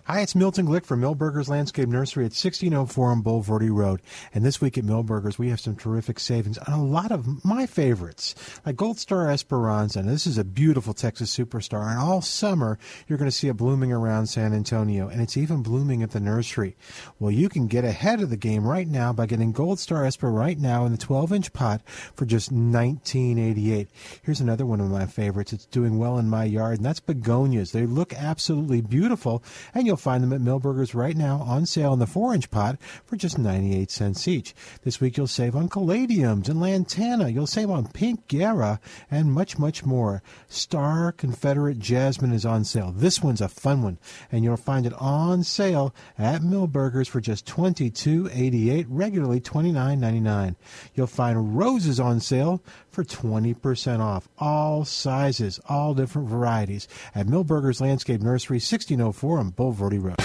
Hi it's Milton Glick from Milberger's Landscape Nursery at 1604 on Bulverde Road. And this week at Milberger's, we have some terrific savings on a lot of my favorites, like Gold Star Esperanza. And this is a beautiful Texas superstar. And all summer, you're going to see it blooming around San Antonio, and it's even blooming at the nursery. Well, you can get ahead of the game right now by getting Gold Star Esper right now in the 12 inch pot for just 1988. Here's another one of my favorites. It's doing well in my yard, and that's begonias. They look absolutely beautiful, and you'll find them at Milberger's right now on sale in the 4 inch pot for just 98 cents each. This week you'll save on caladiums and lantana. You'll save on pink gaura and much, much more. Star Confederate Jasmine is on sale. This one's a fun one, and you'll find it on sale at Milberger's for just $22.88, regularly $29.99. You'll find roses on sale for 20% off. All sizes, all different varieties at Milberger's Landscape Nursery, 1604 on Bulverde Road.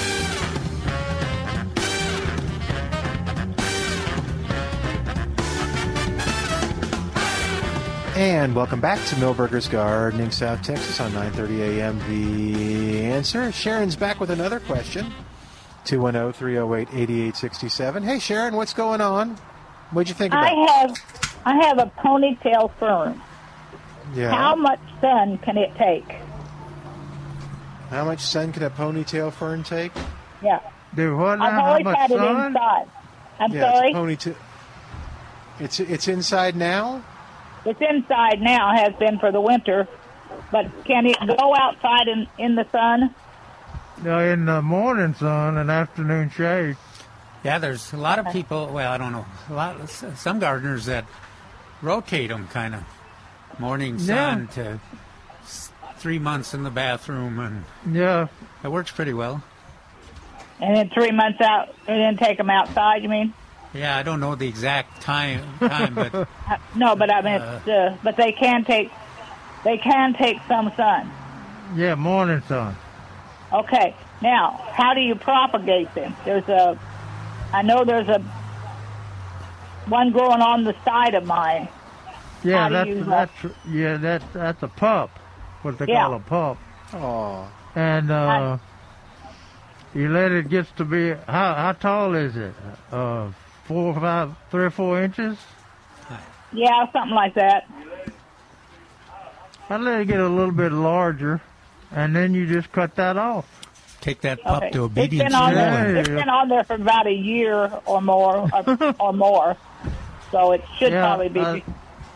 And welcome back to Milberger's Gardening, South Texas on 9:30 a.m. The answer. Sharon's back with another question. oh, 210-308-8867. Hey Sharon, what's going on? What'd you think about? I have I have a ponytail fern. yeah. How much sun can it take? How much sun can a ponytail fern take? Yeah. Do what now? I've How always much had it sun? inside. I'm yeah, sorry. It's, a ponytail. it's it's inside now. It's inside now, has been for the winter. But can it go outside in, in the sun? No, in the morning sun and afternoon shade. Yeah, there's a lot of people. Well, I don't know. A lot, some gardeners that rotate them, kind of morning sun to s- three months in the bathroom, and Yeah. it works pretty well. And then three months out, and then take them outside, you mean? Yeah, I don't know the exact time, time, but Uh, No, but I mean, it's, uh, but they can take, they can take some sun. Yeah, morning sun. Okay. Now, how do you propagate them? There's a, I know there's a one growing on the side of mine. Yeah, How do that's you, uh, that's yeah, that that's a pup. What they Yeah. call a pup. Oh. And uh you let it gets to be how how tall is it? Uh four or five three or four inches? Yeah, something like that. I let it get a little bit larger and then you just cut that off. take that pup Okay. It's been on there. It's been on there for about a year or more, or, or more. So it should Yeah, probably be. uh,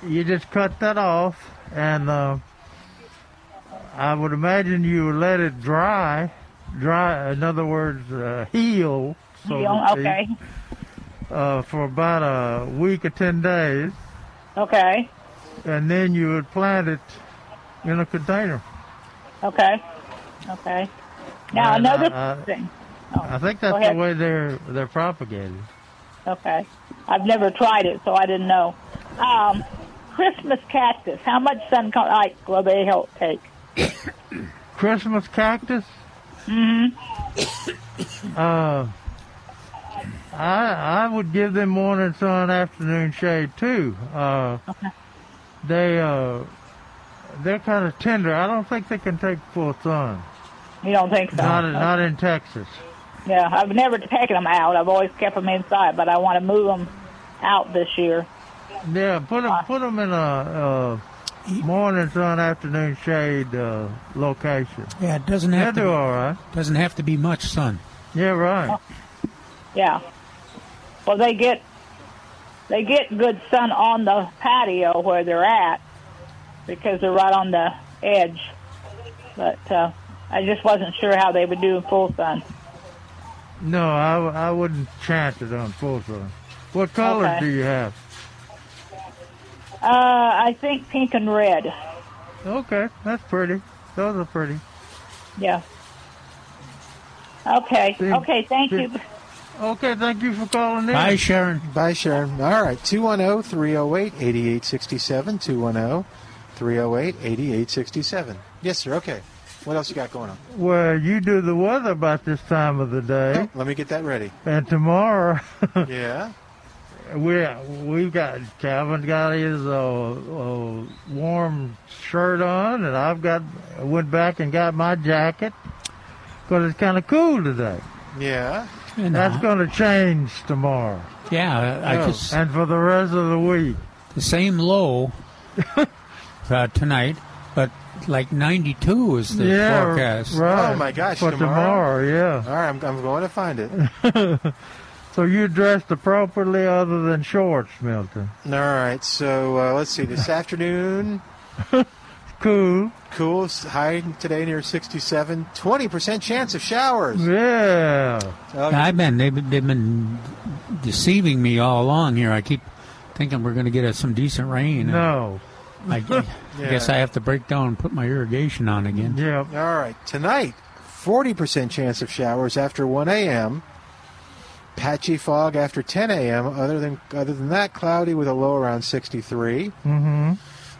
you just cut that off, and uh, I would imagine you would let it dry, dry. In other words, uh, heal. So Heal, okay. Uh, for about a week or ten days, okay. and then you would plant it in a container. Okay. Okay. Now And, another uh, thing. I think that's the way they're they're propagated. Okay. I've never tried it, so I didn't know. Um, Christmas cactus. How much sun light will they help take? Christmas cactus. Mm-hmm. Uh, I I would give them morning sun, afternoon shade too. Uh, They uh, they're kind of tender. I don't think they can take full sun. You don't think so? Not not in Texas. Yeah, I've never taken them out. I've always kept them inside, but I want to move them out this year. Yeah, put them put 'em in a, a morning sun, afternoon shade uh, location. Yeah, it doesn't have They'll to. do all right. Doesn't have to be much sun. Yeah, right. Yeah. Well, they get they get good sun on the patio where they're at because they're right on the edge. But uh, I just wasn't sure how they would do in full sun. No, I, I wouldn't chance it on full sun. What colors Okay. do you have? Uh, I think pink and red. Okay, that's pretty. Those are pretty. Yeah. Okay. See- Okay. Thank see- you. Okay, thank you for calling in. Bye, Sharon. Bye, Sharon. All right, oh, 210 308 8867. 210 308 8867. Yes, sir. Okay. What else you got going on? Well, you do the weather about this time of the day. Let me get that ready. And tomorrow, Yeah. We we've got Calvin got his uh, uh, warm shirt on, and I've got I went back and got my jacket, because it's kind of cool today. Yeah. That's going to change tomorrow. Yeah, I Oh. just and for the rest of the week. the same low uh, tonight, but like 92 is the yeah, forecast. right. Oh my gosh! For tomorrow, yeah. All right, I'm, I'm going to find it. So you dressed appropriately, other than shorts, Milton. All right. So uh, let's see. This afternoon, cool. Cool. High today near 67. 20 percent chance of showers. Yeah. Oh, I've been they've, been- they've been deceiving me all along here. I keep thinking we're going to get us some decent rain. No. I, I guess I have to break down and put my irrigation on again. Yeah. All right. Tonight, 40% chance of showers after 1 a.m. Patchy fog after 10 a.m. Other than other than that, cloudy with a low around 63. Mm-hmm.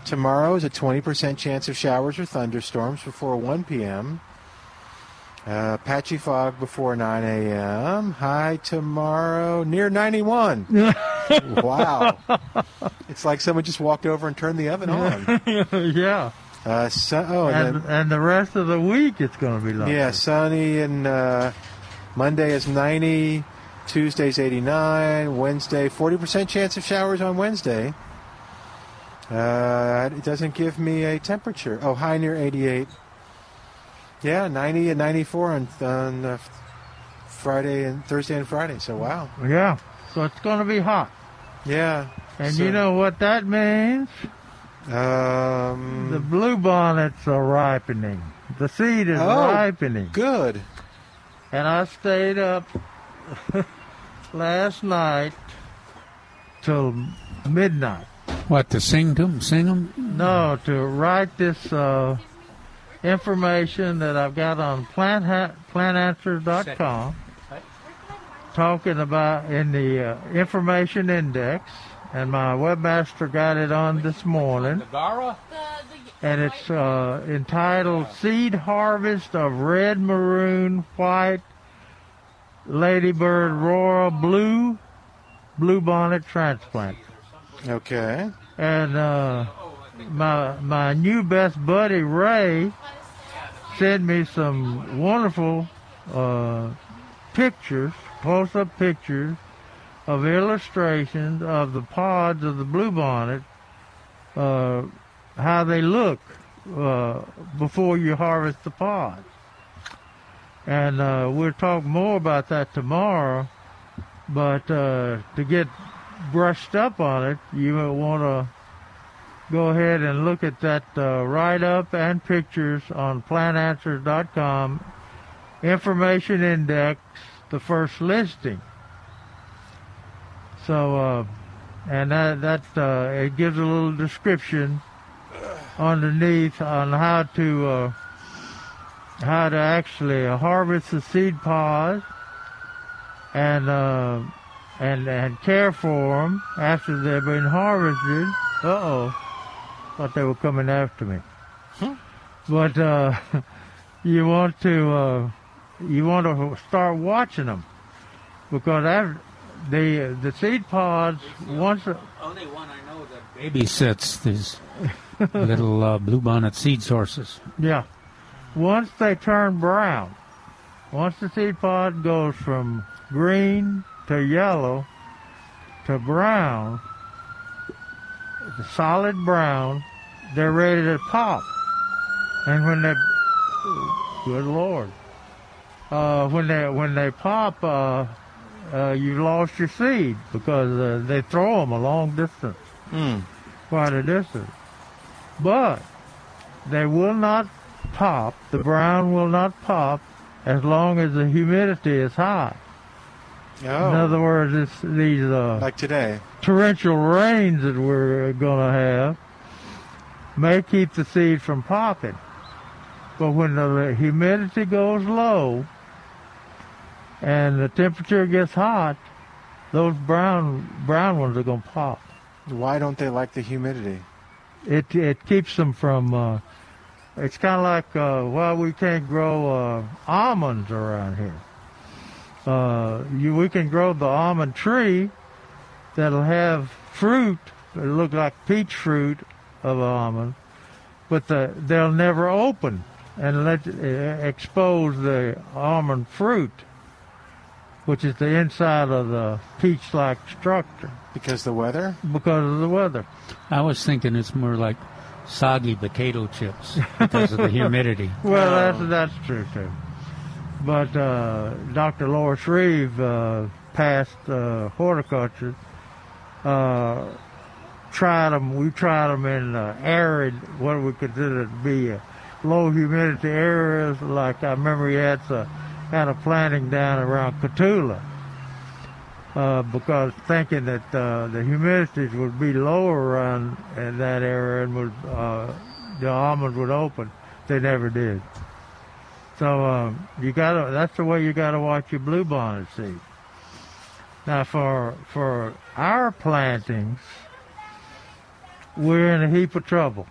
Tomorrow is a 20% chance of showers or thunderstorms before 1 p.m. Uh, patchy fog before 9 a.m. High tomorrow near 91. wow. It's like someone just walked over and turned the oven on. yeah. Uh, sun, oh, and, and, then, and the rest of the week it's going to be like yeah, sunny and uh, Monday is 90. Tuesday's 89. Wednesday, 40% chance of showers on Wednesday. Uh, it doesn't give me a temperature. Oh, high near 88. Yeah, 90 and 94 on, on uh, Friday and Thursday and Friday. So, wow. Yeah. So it's going to be hot. Yeah. And So- you know what that means? Um, the blue bonnets are ripening. The seed is Oh, ripening. Good. And I stayed up last night till midnight. What to sing to them? Sing them? No, to write this uh, information that I've got on plant ha- plantanswers.com, talking about in the uh, information index, and my webmaster got it on this morning, and it's uh, entitled "Seed Harvest of Red, Maroon, White, Ladybird, Royal, Blue, Bluebonnet Transplant." Okay. And uh, my my new best buddy Ray sent me some wonderful uh, pictures, close-up pictures of illustrations of the pods of the bluebonnet, uh, how they look uh, before you harvest the pods. And uh, we'll talk more about that tomorrow. But uh, to get brushed up on it, you want to go ahead and look at that uh, write-up and pictures on plantanswers.com. Information index, the first listing. So, uh, and that that uh, it gives a little description underneath on how to uh, how to actually harvest the seed pods and uh, and and care for them after they've been harvested. Uh oh, thought they were coming after me. But uh, you want to uh, you want to start watching them because after the the seed pods once. Only one I know that babysits these little uh, bluebonnet seed sources. Yeah. Once they turn brown, once the seed pod goes from green to yellow to brown, the solid brown, they're ready to pop. And when they, good lord, uh, when they when they pop, uh, uh, you lost your seed because uh, they throw them a long distance, Hmm. quite a distance. But they will not pop. The brown will not pop as long as the humidity is high. Oh. In other words, it's these uh, Like today. torrential rains that we're going to have may keep the seed from popping. But when the humidity goes low and the temperature gets hot, those brown brown ones are going to pop. Why don't they like the humidity? It it keeps them from. Uh, it's kind of like uh, well, we can't grow uh, almonds around here. Uh, you we can grow the almond tree that'll have fruit that look like peach fruit of an almond, but the, they'll never open and let uh, expose the almond fruit, which is the inside of the peach-like structure. Because the weather? Because of the weather. I was thinking it's more like soggy potato chips because of the humidity. Well, that's that's true too. But uh, Dr. Laura Shreve, uh, past uh, horticulture, uh, tried them. We tried them in uh, arid, what we consider to be uh, low humidity areas. Like I remember he had a, had a planting down around Cotulla. Uh, because thinking that uh, the humidity would be lower around in that area and would uh, the almonds would open, they never did. So um, you gotta. That's the way you gotta watch your bluebonnet seed. Now for for our plantings, we're in a heap of trouble.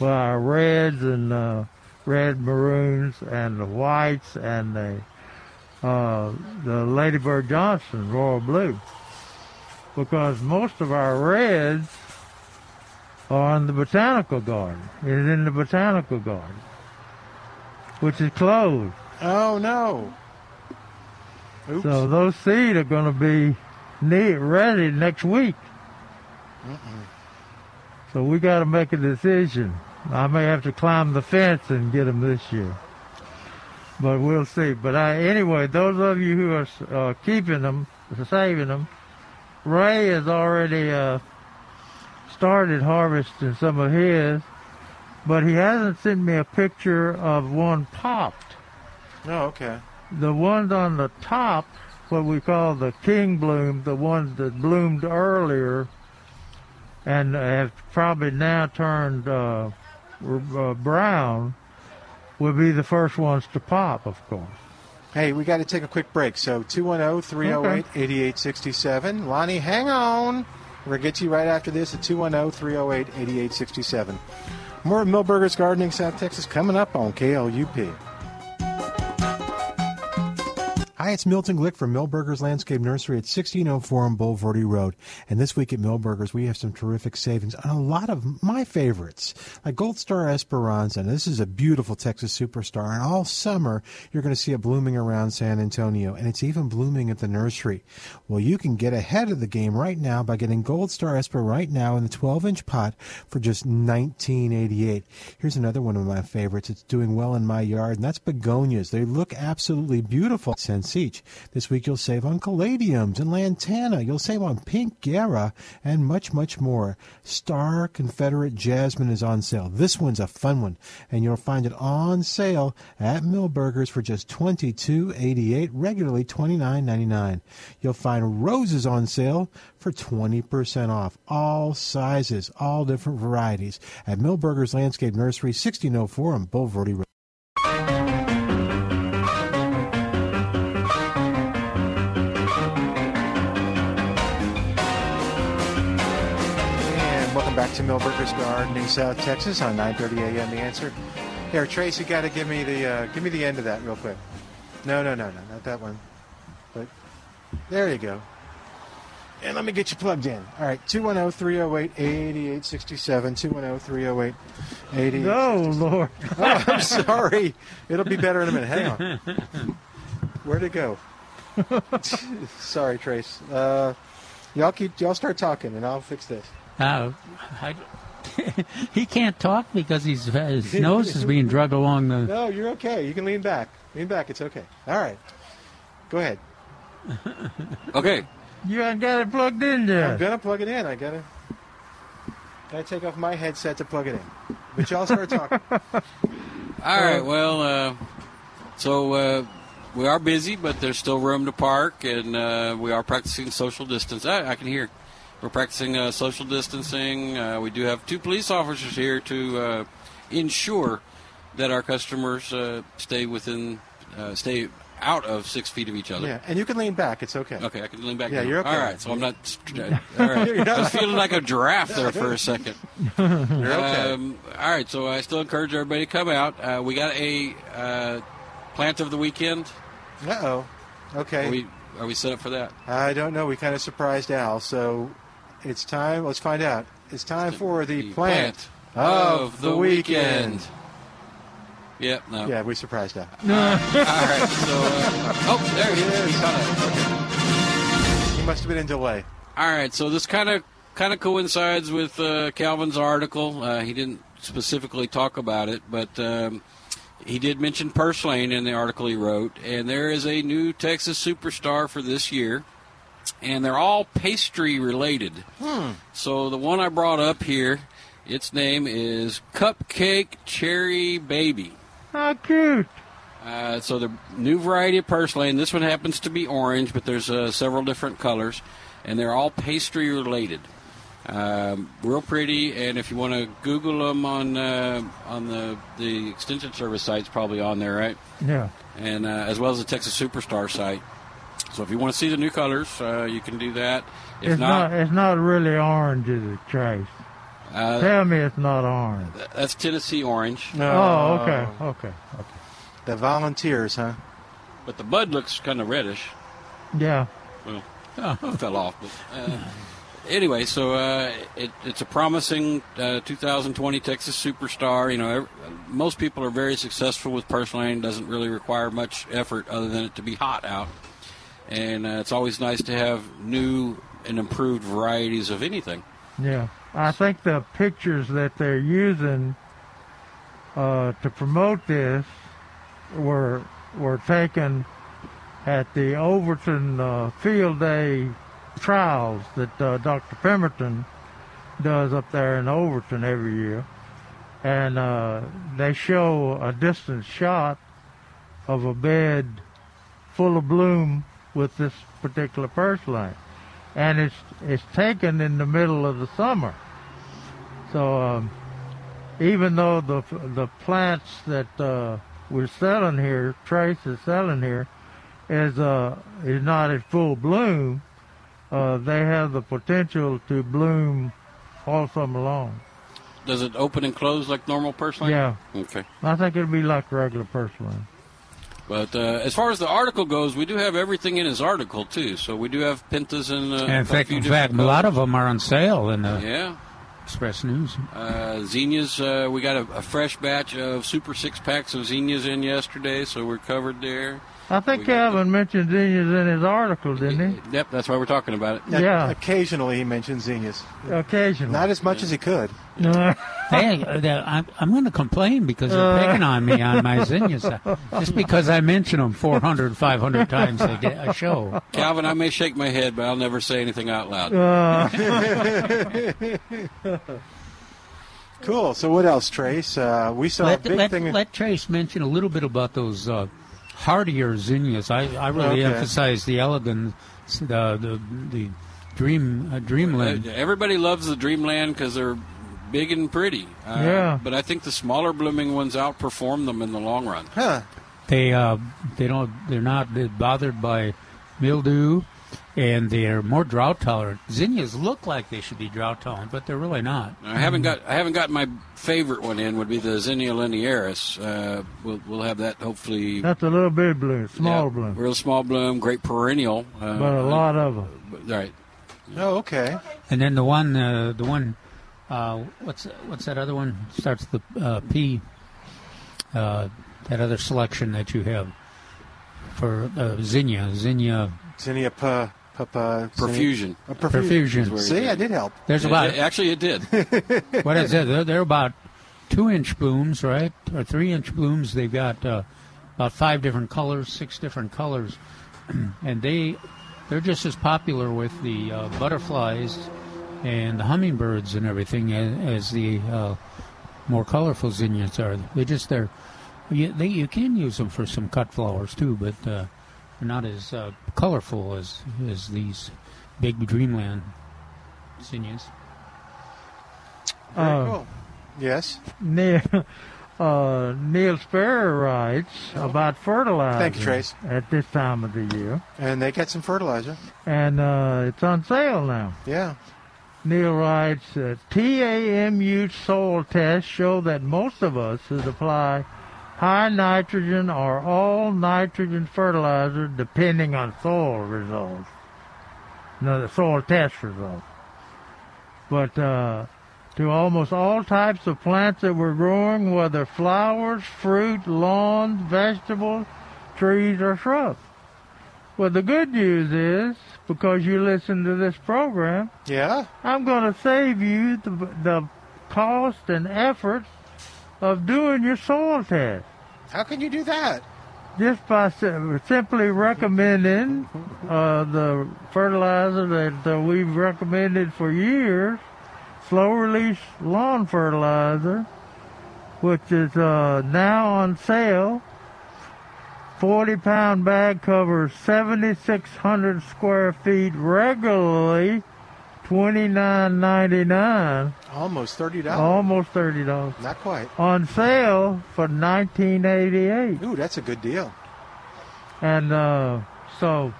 Well, our reds and uh, red maroons and the whites and the uh, the Ladybird Johnson Royal Blue, because most of our reds are in the botanical garden. Is in the botanical garden, which is closed. Oh no! Oops. So those seed are going to be neat, ready next week. Mm-mm. So we got to make a decision. I may have to climb the fence and get them this year, but we'll see. But I, anyway, those of you who are uh, keeping them, saving them, Ray has already uh, started harvesting some of his, but he hasn't sent me a picture of one popped. Oh, okay. The ones on the top, what we call the king bloom, the ones that bloomed earlier and have probably now turned uh, uh, brown, will be the first ones to pop, of course. Hey, we got to take a quick break. So 210 308 8867. Lonnie, hang on. We're going to get you right after this at 210 308 8867. More of Milberger's Gardening South Texas coming up on KLUP. Hi, it's Milton Glick from Milberger's Landscape Nursery at 1604 on Bulverde Road. And this week at Milberger's, we have some terrific savings on a lot of my favorites, like Gold Star Esperanza. This is a beautiful Texas superstar. And all summer, you're going to see it blooming around San Antonio, and it's even blooming at the nursery. Well, you can get ahead of the game right now by getting Gold Star Esper right now in the 12 inch pot for just 1988. Here's another one of my favorites. It's doing well in my yard, and that's begonias. They look absolutely beautiful. Cents each. This week you'll save on caladiums and lantana. You'll save on pink Gaura and much, much more. Star Confederate Jasmine is on sale. This one's a fun one, and you'll find it on sale at Milberger's for just $22.88, regularly $29.99. You'll find roses on sale for 20% off. All sizes, all different varieties at Milberger's Landscape Nursery, 1604 on Bulverde Road. Welcome back to Milberger's Gardening, South Texas on 9:30 a.m. The Answer. Here, Trace, you got to give me the uh, give me the end of that real quick. No, no, no, no, not that one. But there you go. And let me get you plugged in. All right, 210-308-8867, 210-308-8867. No, Lord. Oh, I'm sorry. It'll be better in a minute. Hang on. Where'd it go? sorry, Trace. Uh, y'all keep y'all start talking, and I'll fix this. Uh, I, he can't talk because he's, his nose is being drug along the. No, you're okay. You can lean back. Lean back. It's okay. All right. Go ahead. Okay. You ain't got it plugged in yet. I'm gonna plug it in. I gotta. Gotta take off my headset to plug it in. But y'all start talking. All right. Well, uh, so uh, we are busy, but there's still room to park, and uh, we are practicing social distance. I, I can hear. We're practicing uh, social distancing. Uh, we do have two police officers here to uh, ensure that our customers uh, stay within, uh, stay out of six feet of each other. Yeah, and you can lean back. It's okay. Okay, I can lean back. Yeah, now. you're okay. All right, so I'm not. All right, You're not- I was feeling like a giraffe there for a second. You're okay. Um, all right, so I still encourage everybody to come out. Uh, we got a uh, plant of the weekend. Uh oh. Okay. Are we are we set up for that? I don't know. We kind of surprised Al, so it's time. Let's find out. It's time for the, plant, of the weekend. Yep. No. Yeah, we surprised her. All right. So, uh, oh, there he is. He must have been in delay. All right, so this kind of kind of coincides with uh, Calvin's article. Uh, he didn't specifically talk about it, but um, he did mention Purslane in the article he wrote. And there is a new Texas superstar for this year, and they're all pastry related. Hmm. So the one I brought up here, its name is Cupcake Cherry Baby. How cute. Uh, so the new variety of purslane. This one happens to be orange, but there's uh, several different colors, and they're all pastry related. Um, real pretty, and if you want to Google them on uh, on the the extension service site's probably on there, right? Yeah. And uh, as well as the Texas Superstar site. So if you want to see the new colors, uh, you can do that. If it's not, It's not really orange, is it, Trace? uh, Tell me it's not orange. that's Tennessee orange. Oh, okay, okay, okay. The volunteers, huh? But the bud looks kind of reddish. Yeah. Well, it fell off. But, uh, anyway, so uh, it, it's a promising uh, 2020 Texas superstar. You know, ev- most people are very successful with purslane. Doesn't really require much effort other than it to be hot out. And uh, it's always nice to have new and improved varieties of anything. Yeah, I think the pictures that they're using uh, to promote this were were taken at the Overton uh, Field Day trials that uh, Dr. Pemberton does up there in Overton every year, and uh, they show a distant shot of a bed full of bloom with this particular purslane and it's it's taken in the middle of the summer. So um, even though the the plants that uh, we're selling here, Trace is selling here, is uh is not at full bloom, uh, they have the potential to bloom all summer long. Does it open and close like normal purslane? Yeah. Okay. I think it'll be like regular purslane. But uh, as far as the article goes, we do have everything in his article too. So we do have pentas and uh, And in a fact, in fact, a lot of them are on sale in the Yeah. Express News. Uh, zinnias, uh, we got a, a fresh batch of super six packs of zinnias in yesterday, so we're covered there. I think Calvin mentioned zinnias in his article, didn't he? Yep, that's why we're talking about it. Yeah. Occasionally he mentions zinnias. Occasionally. Not as much as he could. hey, uh, the- I'm, I'm going to complain because they're picking on me on my zinnias. uh, Just because I mention them 400, 500 times a, day, a show. Calvin, I may shake my head, but I'll never say anything out loud. cool. So what else, Trace? Uh, we saw let, a big let, thing. let Trace mention a little bit about those uh, hardier zinnias. I, I really Okay. emphasize the elegance, the the, the dream uh, dreamland. Uh, Everybody loves the Dreamland because they're big and pretty. Uh, Yeah. But I think the smaller blooming ones outperform them in the long run. Huh. They uh, they don't they're not bothered by mildew, and they're more drought tolerant. Zinnias look like they should be drought tolerant, but they're really not. I haven't got I haven't got my favorite one in. Would be the Zinnia linearis. Uh, we'll we'll have that hopefully. That's a little bit bloom, small Yeah, bloom, Real small bloom, great perennial. Uh, but a lot of them. Right. Oh, okay. And then the one uh, the one uh, what's what's that other one starts the uh, P. Uh, that other selection that you have for uh, zinnia zinnia Zinnia pa, pa, pa, Profusion. Uh, Profusion. profusion. See, I did help. There's about actually it did. what is it? They're, they're about two inch blooms, right, or three inch blooms. They've got uh, about five different colors, six different colors, and they they're just as popular with the uh, butterflies and the hummingbirds and everything as, as the uh, more colorful zinnias are. They just they're you, they, you can use them for some cut flowers too, but uh, they're not as uh, colorful as as these big dreamland zinnias. Very Uh, cool. Yes. Neil, uh, Neil Sparrow writes about fertilizer. Thank you, Trace. At this time of the year, And they get some fertilizer. and uh, it's on sale now. Yeah. Neil writes, uh, TAMU soil tests show that most of us should apply high nitrogen or all nitrogen fertilizer depending on soil results. No, the soil test results. But uh, to almost all types of plants that we're growing, whether flowers, fruit, lawns, vegetables, trees, or shrubs. Well, the good news is, because you listen to this program, Yeah? I'm going to save you the, the cost and effort of doing your soil test. How can you do that? Just by simply recommending uh, the fertilizer that uh, we've recommended for years, slow release lawn fertilizer, which is uh, now on sale. 40 pound bag covers 7,600 square feet regularly, $29.99. Almost $30. Almost $30. Not quite. On sale for 1988 Ooh, that's a good deal. and uh, so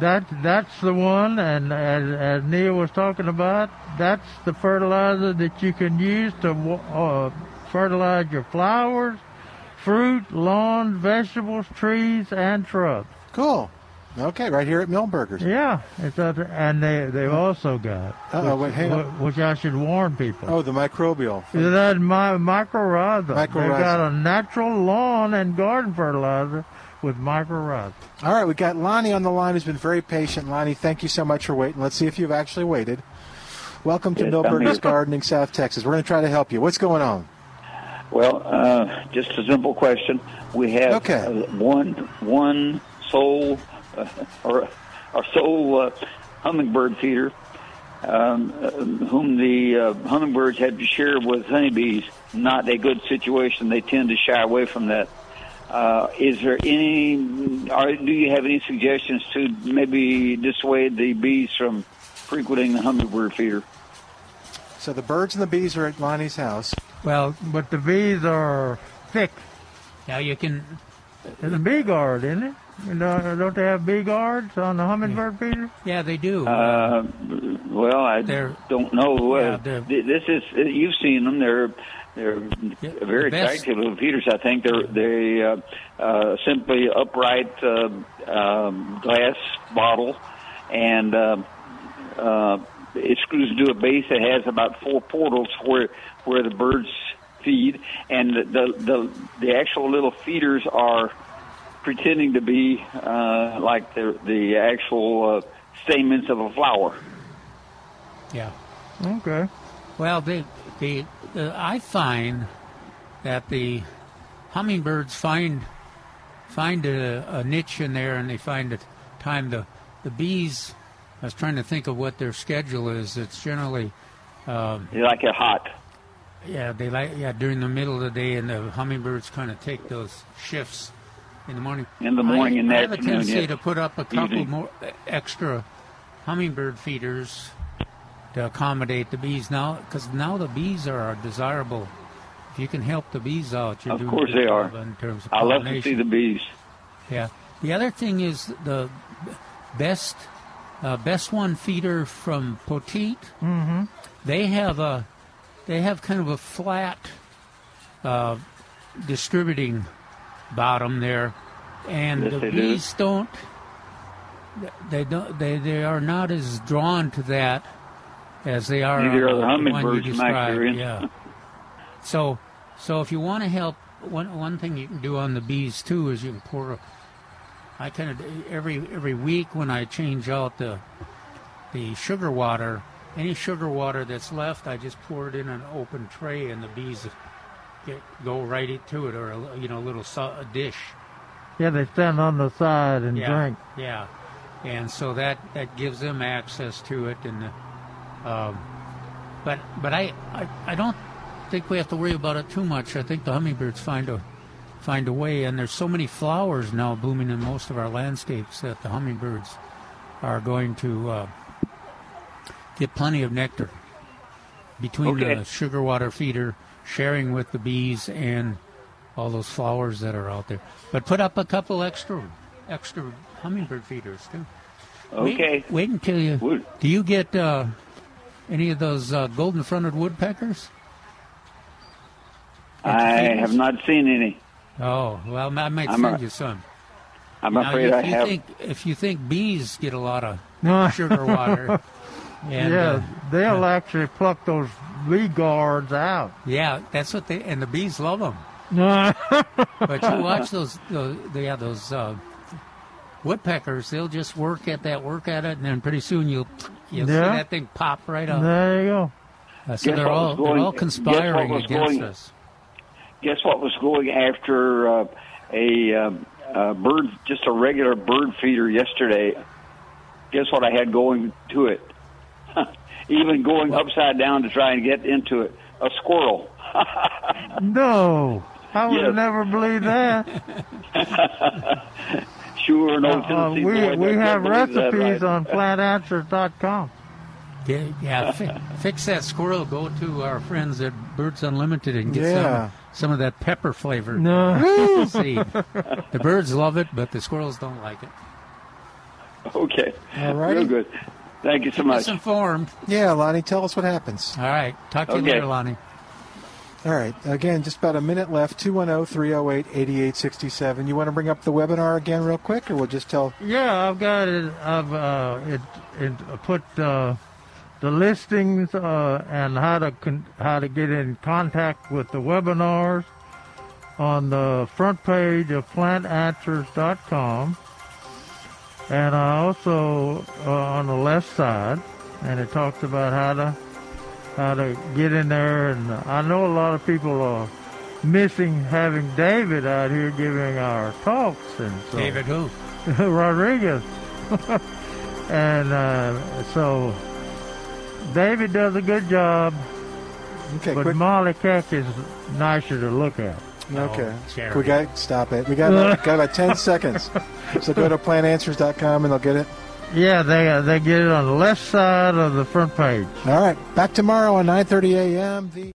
that that's the one. And as, as Neil was talking about, that's the fertilizer that you can use to uh, fertilize your flowers, fruit, lawn, vegetables, trees, and shrubs. Cool. Okay, right here at Milberger's. Yeah, it's up and they they've also got Uh-oh, which, wait, hang on. which I should warn people. Oh, the microbial. That my mycorrhiza. Mycorrhiza. They've got a natural lawn and garden fertilizer with mycorrhiza. All right, we got Lonnie on the line who's been very patient. Lonnie, thank you so much for waiting. Let's see if you've actually waited. Welcome to Yes, I'm Milberger's. Gardening, South Texas. We're going to try to help you. What's going on? Well, uh, just a simple question. We have Okay. uh, one one sole uh, or our sole uh, hummingbird feeder, um, uh, whom the uh, hummingbirds had to share with honeybees. Not a good situation. They tend to shy away from that. Uh, is there any? Are, do you have any suggestions to maybe dissuade the bees from frequenting the hummingbird feeder? So the birds and the bees are at Lonnie's house. Well, but the bees are thick. Now you can. There's a bee guard, isn't it? You know, don't they have bee guards on the hummingbird feeder? Yeah, they do. Uh, well, I don't know. yeah, Uh, they're- this is you've seen them. They're they're very best- attractive little feeders. I think they're they uh, uh, simply upright uh, um, glass bottle, and uh, uh, it screws into a base that has about four portals where where the birds feed, and the the the, the actual little feeders are pretending to be uh, like the the actual uh, stamens of a flower. Yeah. Okay. Well, they, they, uh, I find that the hummingbirds find find a, a niche in there, and they find a time. The the bees. I was trying to think of what their schedule is. It's generally. Um, They like it hot. yeah, they like yeah during the middle of the day, and the hummingbirds kind of take those shifts in the morning. In the morning I, and I have a tendency yeah. to put up a couple Evening. more uh, extra hummingbird feeders to accommodate the bees now, because now the bees are desirable. If you can help the bees out, you're Of doing course they are. in terms of I love to see the bees. Yeah. The other thing is the best uh, best one feeder from Poteet. Mm-hmm. They have a they have kind of a flat uh, distributing bottom there, and Yes, the bees don't they don't they they are not as drawn to that as they are Neither are the hummingbirds, in my Yeah. So so if you want to help, one one thing you can do on the bees too is you can pour. I kind of every every week when I change out the the sugar water, any sugar water that's left, I just pour it in an open tray, and the bees get, go right into it, or a, you know, a little so, a dish. Yeah, they stand on the side and yeah, drink. Yeah, and so that that gives them access to it, and uh, um, but but I, I I don't think we have to worry about it too much. I think the hummingbirds find a find a way, and there's so many flowers now blooming in most of our landscapes that the hummingbirds are going to uh, get plenty of nectar between Okay. the sugar water feeder, sharing with the bees, and all those flowers that are out there. But put up a couple extra extra hummingbird feeders too. Okay. Wait, until you. Do you get uh, any of those uh, golden fronted woodpeckers? I have not seen any. Oh well, I might I'm send a- you some. I'm Now, afraid if I you have. Think, if you think bees get a lot of sugar water, and, yeah, uh, they'll actually pluck those bee guards out. Yeah, that's what they and the bees love them. but But you watch those, those yeah, those uh, woodpeckers. They'll just work at that, work at it, and then pretty soon you'll you'll see that thing pop right up. There you go. Uh, so Guess they're all going- they're all guess conspiring against going- us. Guess what was going after uh, a uh, uh, bird, just a regular bird feeder yesterday? Guess what I had going to it? Even going upside down to try and get into it, a squirrel. No, I would Yes. have never believed that. Sure, no. Uh, uh, we boy, we have that believes that, recipes right? on plantanswers.com. Yeah, yeah fi- fix that squirrel. Go to our friends at Birds Unlimited and get Yeah. some some of that pepper flavored No. seed. The birds love it, but the squirrels don't like it. Okay. All right. Real good. Thank you so much. us informed. Yeah, Lonnie, tell us what happens. All right. Talk to you later, Lonnie. All right. Again, just about a minute left. oh, 210 308 8867. You want to bring up the webinar again, real quick, or we'll just tell. Yeah, I've got it. I've uh, it, it put uh, the listings uh, and how to con- how to get in contact with the webinars on the front page of plantanswers.com, and I also uh, on the left side, and it talks about how to how to get in there. And I know a lot of people are missing having David out here giving our talks, and so David who? Rodriguez. and uh, so David does a good job, Okay, but quick. Molly Keck is nicer to look at. Okay. Jerry. we got stop it. We got about, got about 10 seconds. So go to plantanswers.com and they'll get it. Yeah, they uh, they get it on the left side of the front page. All right. Back tomorrow on 9:30 a.m. The